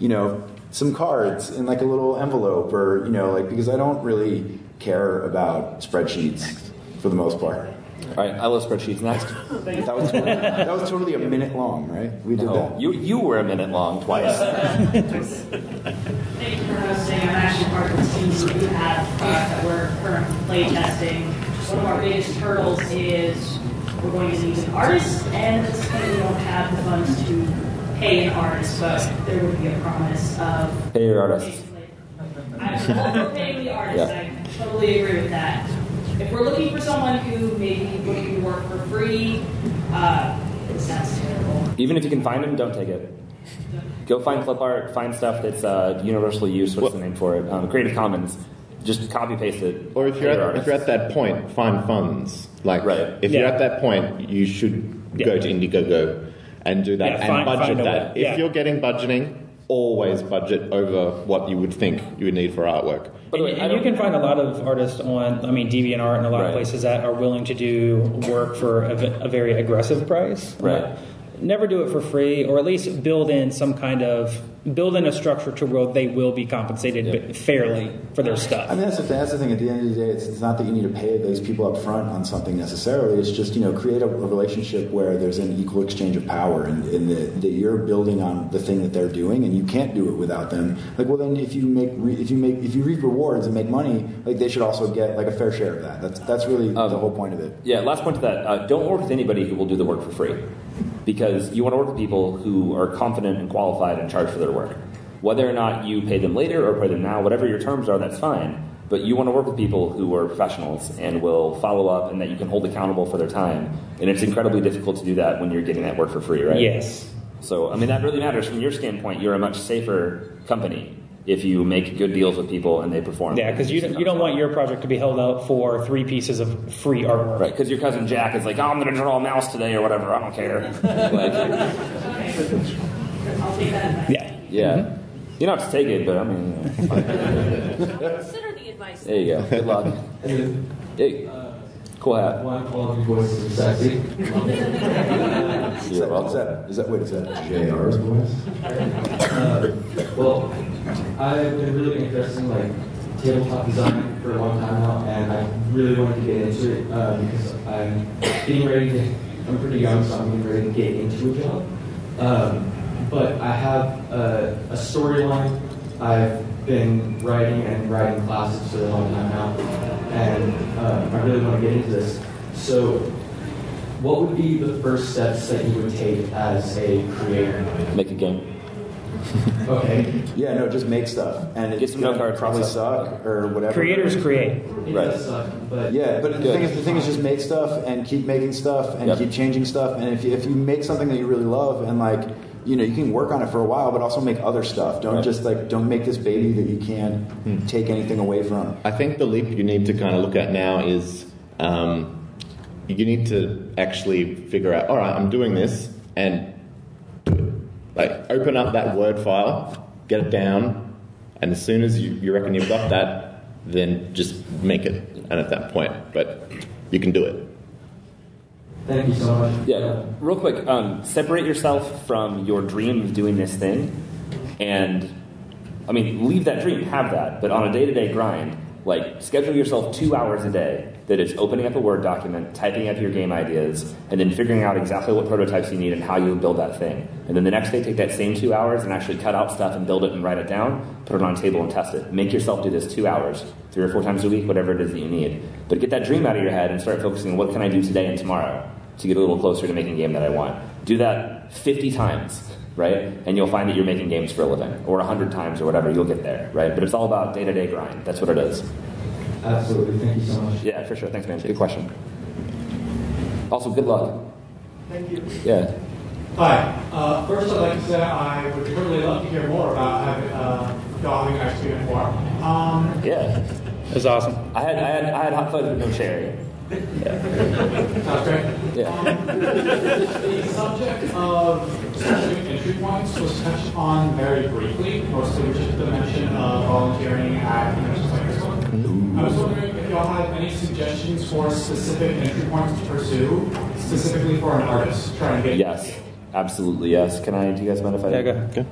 [SPEAKER 1] you know some cards in like a little envelope or you know like because I don't really care about spreadsheets for the most part.
[SPEAKER 2] All right, I love spreadsheets. Next.
[SPEAKER 1] That was totally, that was totally a minute long, right? We did
[SPEAKER 2] Oh,
[SPEAKER 1] that.
[SPEAKER 2] you you were a minute long twice. *laughs*
[SPEAKER 10] Thank you for hosting. I'm actually part of the team that you have uh, that we're currently play testing. One of our biggest hurdles is we're going to need an artist, and it's because we don't have the funds to pay an artist, but there would be a promise of
[SPEAKER 2] Pay your artists.
[SPEAKER 10] I'm all paying the artist.
[SPEAKER 2] Yeah.
[SPEAKER 10] I totally agree with that. If we're looking for someone who may be looking to work for free, uh, it sounds terrible.
[SPEAKER 2] Even if you can find them, don't take it. Go find clip art, find stuff that's uh, universal use. What's the name for it? Um, Creative Commons. Just copy paste it.
[SPEAKER 4] Or if you're, at, if you're at that point, find funds. Like,
[SPEAKER 2] Right.
[SPEAKER 4] if you're at that point, you should go to Indiegogo and do that
[SPEAKER 3] Yeah,
[SPEAKER 4] and
[SPEAKER 3] find-
[SPEAKER 4] budget
[SPEAKER 3] find
[SPEAKER 4] that.
[SPEAKER 3] way.
[SPEAKER 4] If
[SPEAKER 3] Yeah.
[SPEAKER 4] you're getting budgeting, always budget over what you would think you would need for artwork.
[SPEAKER 2] By the way,
[SPEAKER 3] and, and you can find a lot of artists on, I mean, DeviantArt and a lot
[SPEAKER 2] Right.
[SPEAKER 3] of places that are willing to do work for a very aggressive price.
[SPEAKER 2] Right.
[SPEAKER 3] Never do it for free, or at least build in some kind of build in a structure to where they will be compensated fairly for their stuff.
[SPEAKER 1] I mean, that's the thing. That's the thing. At the end of the day, it's, it's not that you need to pay those people up front on something necessarily. It's just you know create a, a relationship where there's an equal exchange of power, and, and that, that you're building on the thing that they're doing, and you can't do it without them. Like, well, then if you make re, if you make if you reap rewards and make money, like they should also get like a fair share of that. That's that's really the whole point of it.
[SPEAKER 2] Yeah, last point to that. Uh, don't work with anybody who will do the work for free. Because you want to work with people who are confident and qualified and charge for their work. Whether or not you pay them later or pay them now, whatever your terms are, that's fine. But you want to work with people who are professionals and will follow up and that you can hold accountable for their time. And it's incredibly difficult to do that when you're getting that work for free, right?
[SPEAKER 3] Yes.
[SPEAKER 2] So, I mean, that really matters. From your standpoint, you're a much safer company if you make good deals with people and they perform.
[SPEAKER 3] Yeah, because you don't, you don't want your project to be held out for three pieces of free artwork.
[SPEAKER 2] Right, because your cousin Jack is like, oh, I'm going to draw a mouse today or whatever. I don't care. *laughs* like,
[SPEAKER 10] I'll take that.
[SPEAKER 3] Yeah.
[SPEAKER 2] yeah. You don't have to take it, but I mean,
[SPEAKER 8] Consider the advice.
[SPEAKER 2] there you go. Good luck. Hey, cool hat.
[SPEAKER 11] One quality voices are sexy.
[SPEAKER 1] Is that, is that, is that wait, is that J.R.'s voice? *laughs*
[SPEAKER 11] Uh, well, I've been really interested in like tabletop design for a long time now, and I really wanted to get into it uh, because I'm getting ready to. I'm pretty young, so I'm getting ready to get into a job. Um, but I have a, a storyline. I've been writing and writing classes for a long time now, and uh, I really want to get into this. So, what would be the first steps that you would take as a creator?
[SPEAKER 2] Make a game. *laughs*
[SPEAKER 11] Okay.
[SPEAKER 1] Yeah, no, just make stuff, and
[SPEAKER 2] Get
[SPEAKER 1] it's
[SPEAKER 2] some
[SPEAKER 1] gonna
[SPEAKER 2] cards,
[SPEAKER 1] probably
[SPEAKER 2] stuff.
[SPEAKER 1] suck or whatever.
[SPEAKER 3] Creators create.
[SPEAKER 11] It
[SPEAKER 1] Right.
[SPEAKER 11] does suck, but
[SPEAKER 1] Yeah, but the thing is, the thing is, just make stuff and keep making stuff and
[SPEAKER 2] Yep.
[SPEAKER 1] keep changing stuff. And if you, if you make something that you really love and like, you know, you can work on it for a while, but also make other stuff. Don't
[SPEAKER 2] Right.
[SPEAKER 1] just like, don't make this baby that you can't take anything away from.
[SPEAKER 4] I think the leap you need to kind of look at now is um, you need to actually figure out, all right, I'm doing this, and do it. Like, open up that Word file, get it down, and as soon as you, you reckon you've got that, then just make it. And at that point, but you can do it.
[SPEAKER 11] thank you so much.
[SPEAKER 2] Yeah, real quick, um, separate yourself from your dream of doing this thing, and I mean, leave that dream, have that, but on a day to day grind, like schedule yourself two hours a day that is opening up a Word document, typing up your game ideas, and then figuring out exactly what prototypes you need and how you build that thing. And then the next day, take that same two hours and actually cut out stuff and build it and write it down, put it on a table and test it. Make yourself do this two hours, three or four times a week, whatever it is that you need. But get that dream out of your head and start focusing on what can I do today and tomorrow to get a little closer to making a game that I want. Do that 50 times, right? And you'll find that you're making games for a living, or 100 times or whatever, you'll get there, right? But it's all about day to day grind. That's what it is.
[SPEAKER 11] Absolutely. Thank you so much.
[SPEAKER 2] Yeah, for sure. Thanks, man. Good question. Also, good luck.
[SPEAKER 12] Thank you.
[SPEAKER 2] Yeah.
[SPEAKER 12] Hi. Uh, first, I'd like to say I would really love to hear more about having, uh, y'all having ice cream before. Um,
[SPEAKER 2] Yeah.
[SPEAKER 3] It was awesome.
[SPEAKER 2] I had, I had, I had hot fudge with no cherry.
[SPEAKER 12] Sounds great.
[SPEAKER 2] Yeah.
[SPEAKER 12] The subject of specific entry points was touched on very briefly, mostly just the mention of volunteering at conventions like this one. I was wondering if y'all had any suggestions for specific entry points to pursue, specifically for an artist trying to get
[SPEAKER 2] Yes. Absolutely, yes. Can I, do you guys mind if I?
[SPEAKER 3] Yeah, go.
[SPEAKER 4] Okay.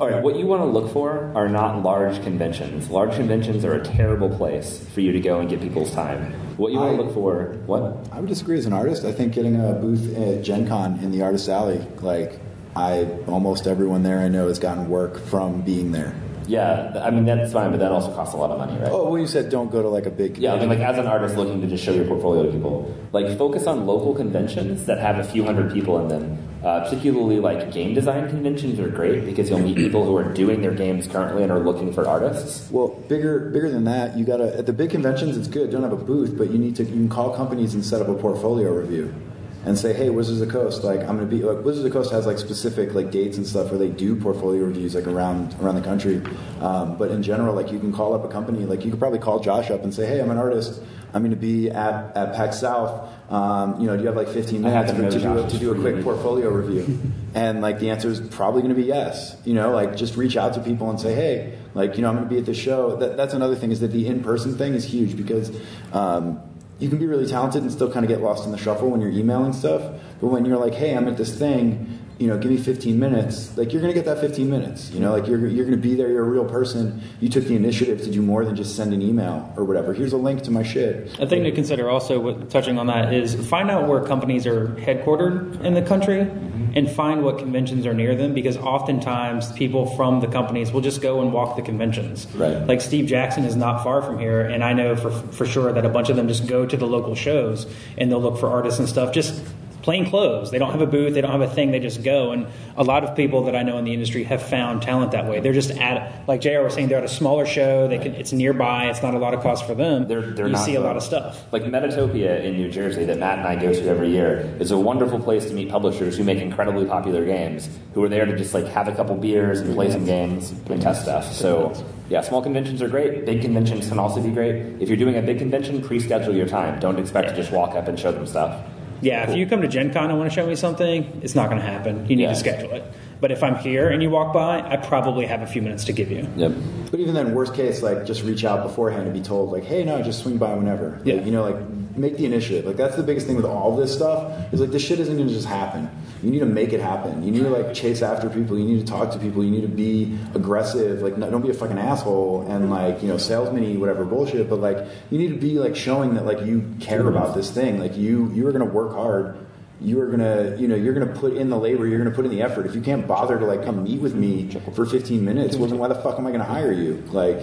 [SPEAKER 2] All right, what you want to look for are not large conventions. Large conventions are a terrible place for you to go and get people's time. What you want
[SPEAKER 1] I-
[SPEAKER 2] to look for, what?
[SPEAKER 1] I would disagree as an artist. I think getting a booth at Gen Con in the Artist Alley, like, I almost everyone there I know has gotten work from being there.
[SPEAKER 2] Yeah, I mean, that's fine, but that also costs a lot of money, right?
[SPEAKER 1] Oh, well, you said don't go to like a big.
[SPEAKER 2] Yeah, I mean, like as an artist looking to just show your portfolio to people, like focus on local conventions that have a few hundred people in them. Uh, particularly like game design conventions are great because you'll meet people who are doing their games currently and are looking for artists.
[SPEAKER 1] Well, bigger bigger than that, you gotta at the big conventions. It's good. Don't have a booth, but you need to. You can call companies and set up a portfolio review, and say, hey, Wizards of the Coast, like I'm gonna be like Wizards of the Coast has like specific like dates and stuff where they do portfolio reviews like around around the country. Um, but in general, like you can call up a company. Like you could probably call Josh up and say, hey, I'm an artist. I'm to be at, at PAX South. Um, you know, do you have like 15 minutes
[SPEAKER 2] to
[SPEAKER 1] to, do a, to do a quick portfolio review? and like the answer is probably going to be yes. You know, like just reach out to people and say, hey, like you know, I'm going to be at this show. That, that's another thing is that the in-person thing is huge because um, you can be really talented and still kind of get lost in the shuffle when you're emailing stuff. But when you're like, hey, I'm at this thing. You know, give me 15 minutes, like you're going to get that 15 minutes. You know, like you're, you're going to be there, you're a real person. You took the initiative to do more than just send an email or whatever. Here's a link to my shit.
[SPEAKER 3] A thing to consider also, with, touching on that, is find out where companies are headquartered in the country mm-hmm. and find what conventions are near them because oftentimes people from the companies will just go and walk the conventions.
[SPEAKER 1] Right.
[SPEAKER 3] Like Steve Jackson is not far from here, and I know for, for sure that a bunch of them just go to the local shows and they'll look for artists and stuff. Just plain clothes. They don't have a booth. They don't have a thing. They just go. And a lot of people that I know in the industry have found talent that way. They're just at, like J.R. was saying, they're at a smaller show. They can, it's nearby. It's not a lot of cost for them.
[SPEAKER 2] They're, they're
[SPEAKER 3] you see a lot of stuff.
[SPEAKER 2] Like Metatopia in New Jersey that Matt and I go to every year is a wonderful place to meet publishers who make incredibly popular games who are there to just like have a couple beers and play some games and test stuff. So yeah, small conventions are great. Big conventions can also be great. If you're doing a big convention, pre-schedule your time. Don't expect to just walk up and show them stuff.
[SPEAKER 3] Yeah, if you come to Gen Con and want to show me something, it's not going to happen. You need
[SPEAKER 2] Yeah.
[SPEAKER 3] to schedule it. But if I'm here and you walk by, I probably have a few minutes to give you.
[SPEAKER 2] Yep.
[SPEAKER 1] But even then, worst case, like just reach out beforehand and be told, like, hey, no, just swing by whenever.
[SPEAKER 3] Yeah.
[SPEAKER 1] Like, you know, like make the initiative. Like that's the biggest thing with all this stuff is like this shit isn't going to just happen. You need to make it happen. You need to like chase after people. You need to talk to people. You need to be aggressive. Like no, don't be a fucking asshole and like you know salesman whatever bullshit. But like you need to be like showing that like you care about this thing. Like you you are going to work hard you are gonna you know you're gonna put in the labor you're gonna put in the effort if you can't bother to like come meet with me for 15 minutes well then why the fuck am i gonna hire you like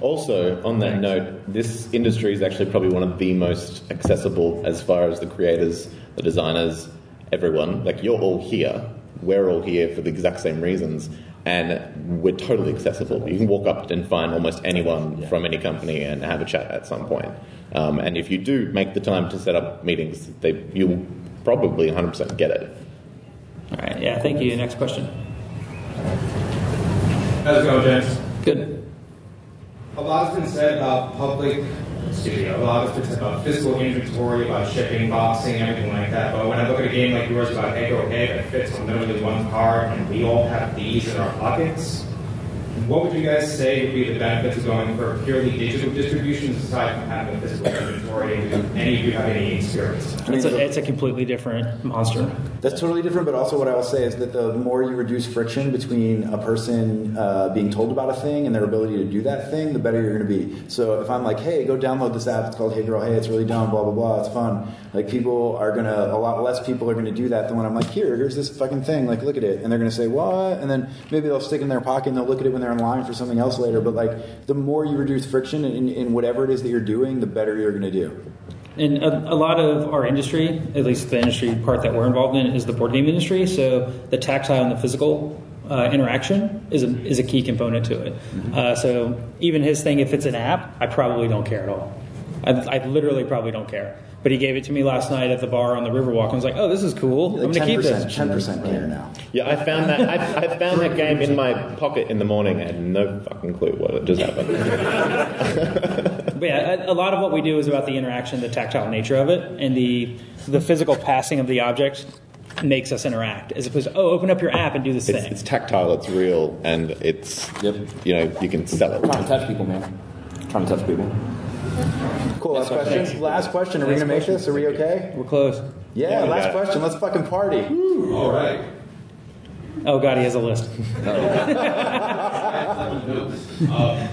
[SPEAKER 4] Also, on that note, this industry is actually probably one of the most accessible as far as the creators, the designers, everyone. Like, you're all here. We're all here for the exact same reasons. And we're totally accessible. You can walk up and find almost anyone from any company and have a chat at some point. Um, and if you do make the time to set up meetings, they, you'll probably 100% get it.
[SPEAKER 3] All right. Yeah. Thank you. Next question.
[SPEAKER 13] How's it going, James?
[SPEAKER 3] Good.
[SPEAKER 13] A lot has been said about public studio. A lot been said about physical inventory, about shipping, boxing, everything like that. But when I look at a game like yours about egg or egg that fits on literally one card, and we all have these in our pockets, what would you guys say would be the benefits of going for purely digital distributions aside from having a physical inventory? Do any of you have any experience?
[SPEAKER 3] It's a, it's a completely different monster.
[SPEAKER 1] That's totally different, but also what I will say is that the more you reduce friction between a person uh, being told about a thing and their ability to do that thing, the better you're going to be. So if I'm like, hey, go download this app, it's called Hey Girl, hey, it's really dumb, blah, blah, blah, it's fun. Like people are going to, a lot less people are going to do that than when I'm like, here, here's this fucking thing, like look at it. And they're going to say, what? And then maybe they'll stick it in their pocket and they'll look at it when they're in line for something else later. But like the more you reduce friction in, in whatever it is that you're doing, the better you're going to do.
[SPEAKER 3] And a, a lot of our industry, at least the industry part that we're involved in, is the board game industry. So the tactile and the physical uh, interaction is a, is a key component to it. Uh, so even his thing, if it's an app, I probably don't care at all. I, I literally probably don't care. But he gave it to me last night at the bar on the Riverwalk. I was like, oh, this is cool. I'm going to keep
[SPEAKER 1] 10%,
[SPEAKER 3] this.
[SPEAKER 1] 10% care now.
[SPEAKER 4] Yeah, I found that. I, I found that game in my pocket in the morning. I had no fucking clue what had just happened.
[SPEAKER 3] But yeah, a, a lot of what we do is about the interaction, the tactile nature of it, and the the physical passing of the object makes us interact, as opposed to oh, open up your app and do this
[SPEAKER 4] It's,
[SPEAKER 3] thing.
[SPEAKER 4] it's tactile. It's real, and it's you know you can sell it.
[SPEAKER 2] Trying to touch people, man. Trying to touch people.
[SPEAKER 1] Cool. Last question. Last question. Are we going to make this? Are we okay?
[SPEAKER 3] We're close.
[SPEAKER 1] Yeah,
[SPEAKER 4] Yeah, we
[SPEAKER 1] last
[SPEAKER 4] it.
[SPEAKER 1] question. Let's fucking party.
[SPEAKER 13] All right.
[SPEAKER 3] Oh god, he has a list. *laughs*
[SPEAKER 14] Um,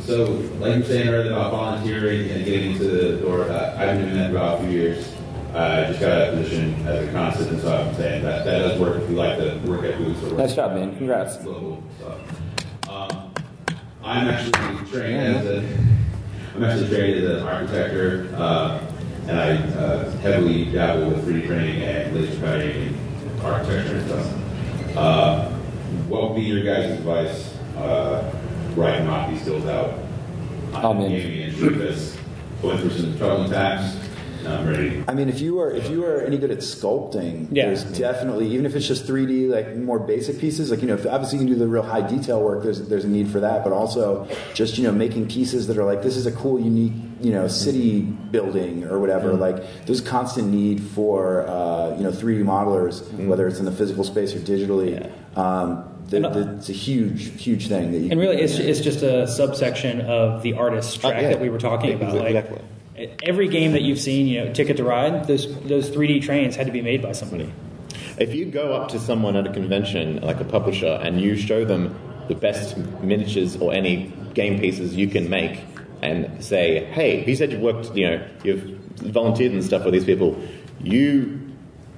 [SPEAKER 14] so, like you were saying earlier about volunteering and getting into the door, uh, I've been doing that for about a few years. Uh, I just got a position as a constant, so I'm saying that that does work if you like to work at booths or work
[SPEAKER 2] Nice job, man. Congrats.
[SPEAKER 14] global stuff. Um, I'm actually trained as a I'm actually trained as an architecture, uh, and I uh, heavily dabble with 3D printing and laser cutting and architecture and stuff. Uh, what would be your guys' advice uh, where I can knock these skills out? Industry, because going through some troubling times, and I'm ready.
[SPEAKER 1] I mean, if you are if you are any good at sculpting,
[SPEAKER 3] Yeah.
[SPEAKER 1] there's definitely even if it's just 3D, like more basic pieces, like you know, if obviously you can do the real high detail work. There's there's a need for that, but also just you know making pieces that are like this is a cool, unique you know city building or whatever. Like there's constant need for uh, you know 3D modelers, whether it's in the physical space or digitally. Um, the, the, it's a huge huge thing that you
[SPEAKER 3] And really, it's, it's just a subsection of the artist's track
[SPEAKER 4] Oh, yeah.
[SPEAKER 3] that we were talking about. Like,
[SPEAKER 4] Exactly.
[SPEAKER 3] Every game that you've seen, you know, Ticket to Ride, those those 3D trains had to be made by somebody.
[SPEAKER 4] If you go up to someone at a convention, like a publisher, and you show them the best miniatures or any game pieces you can make, and say, "Hey, you said you've worked, you know, you've volunteered and stuff with these people," you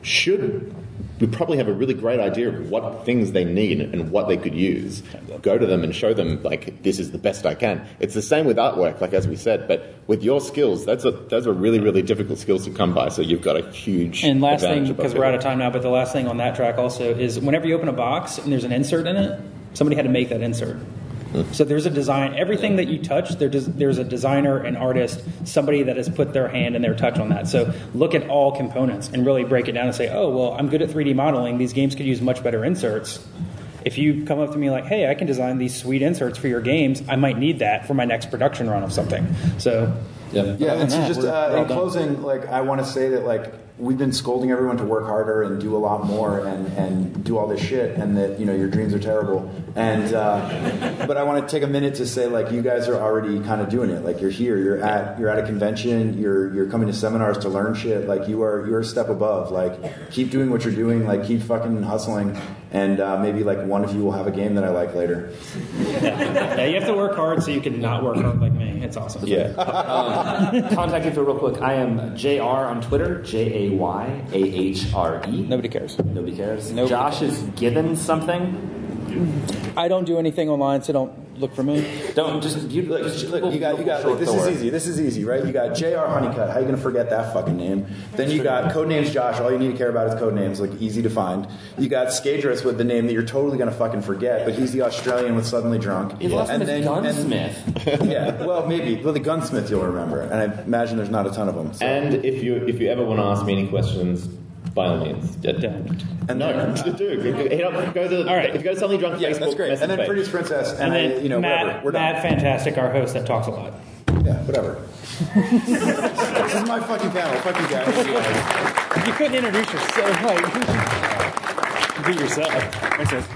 [SPEAKER 4] should. We probably have a really great idea of what things they need and what they could use. Go to them and show them like this is the best I can. It's the same with artwork, like as we said, but with your skills, that's a, those are really really difficult skills to come by. So you've got a huge
[SPEAKER 3] And last thing, because we're out of time now, but the last thing on that track also is whenever you open a box and there's an insert in it, somebody had to make that insert. So there's a design. Everything that you touch, there does, there's a designer, an artist, somebody that has put their hand and their touch on that. So look at all components and really break it down and say, oh, well, I'm good at 3D modeling. These games could use much better inserts. If you come up to me like, hey, I can design these sweet inserts for your games, I might need that for my next production run of something. So
[SPEAKER 2] yeah,
[SPEAKER 1] Yeah, and so just uh, in closing, like I want to say that like we've been scolding everyone to work harder and do a lot more and, and do all this shit, and that you know your dreams are terrible. And uh, but I want to take a minute to say like you guys are already kind of doing it. Like you're here, you're at you're at a convention, you're you're coming to seminars to learn shit. Like you are you're a step above. Like keep doing what you're doing. Like keep fucking hustling, and uh, maybe like one of you will have a game that I like later.
[SPEAKER 3] yeah, you have to work hard so you can not work hard like me. It's awesome.
[SPEAKER 2] Yeah. *laughs* um, contact info real quick. I am JR on Twitter, J A Y A H R E.
[SPEAKER 3] Nobody cares.
[SPEAKER 2] Nobody cares.
[SPEAKER 3] Nobody
[SPEAKER 2] Josh is given something.
[SPEAKER 3] I don't do anything online, so don't look for me.
[SPEAKER 2] Don't just you.
[SPEAKER 1] Look,
[SPEAKER 2] just
[SPEAKER 1] look, you got, you got. Like, this is easy. This is easy, right? You got J.R. Honeycutt. How you gonna forget that fucking name? Then you got Codenames Josh. All you need to care about is codenames, like easy to find. You got Skadris with the name that you're totally gonna fucking forget, but he's the Australian with suddenly drunk.
[SPEAKER 2] His last name is Gunsmith. *laughs*
[SPEAKER 1] yeah, well, maybe. Well, the gunsmith you'll remember, and I imagine there's not a ton of them. So.
[SPEAKER 4] And if you if you ever want to ask me any questions, by all means, don't.
[SPEAKER 1] And
[SPEAKER 4] no,
[SPEAKER 1] then-
[SPEAKER 4] do hit up, go to
[SPEAKER 3] All right.
[SPEAKER 4] if you go to Something Drunk
[SPEAKER 1] Yeah,
[SPEAKER 4] Facebook,
[SPEAKER 1] that's great.
[SPEAKER 4] message
[SPEAKER 1] And then
[SPEAKER 4] page.
[SPEAKER 1] Produce Princess, and,
[SPEAKER 3] And then
[SPEAKER 1] I, you know,
[SPEAKER 3] Matt,
[SPEAKER 1] whatever. We're done.
[SPEAKER 3] Matt Fantastic, our host that talks a lot.
[SPEAKER 1] Yeah, whatever. this is my fucking panel. Fuck you guys.
[SPEAKER 3] You couldn't introduce yourself. *laughs* Like, be yourself. Makes sense.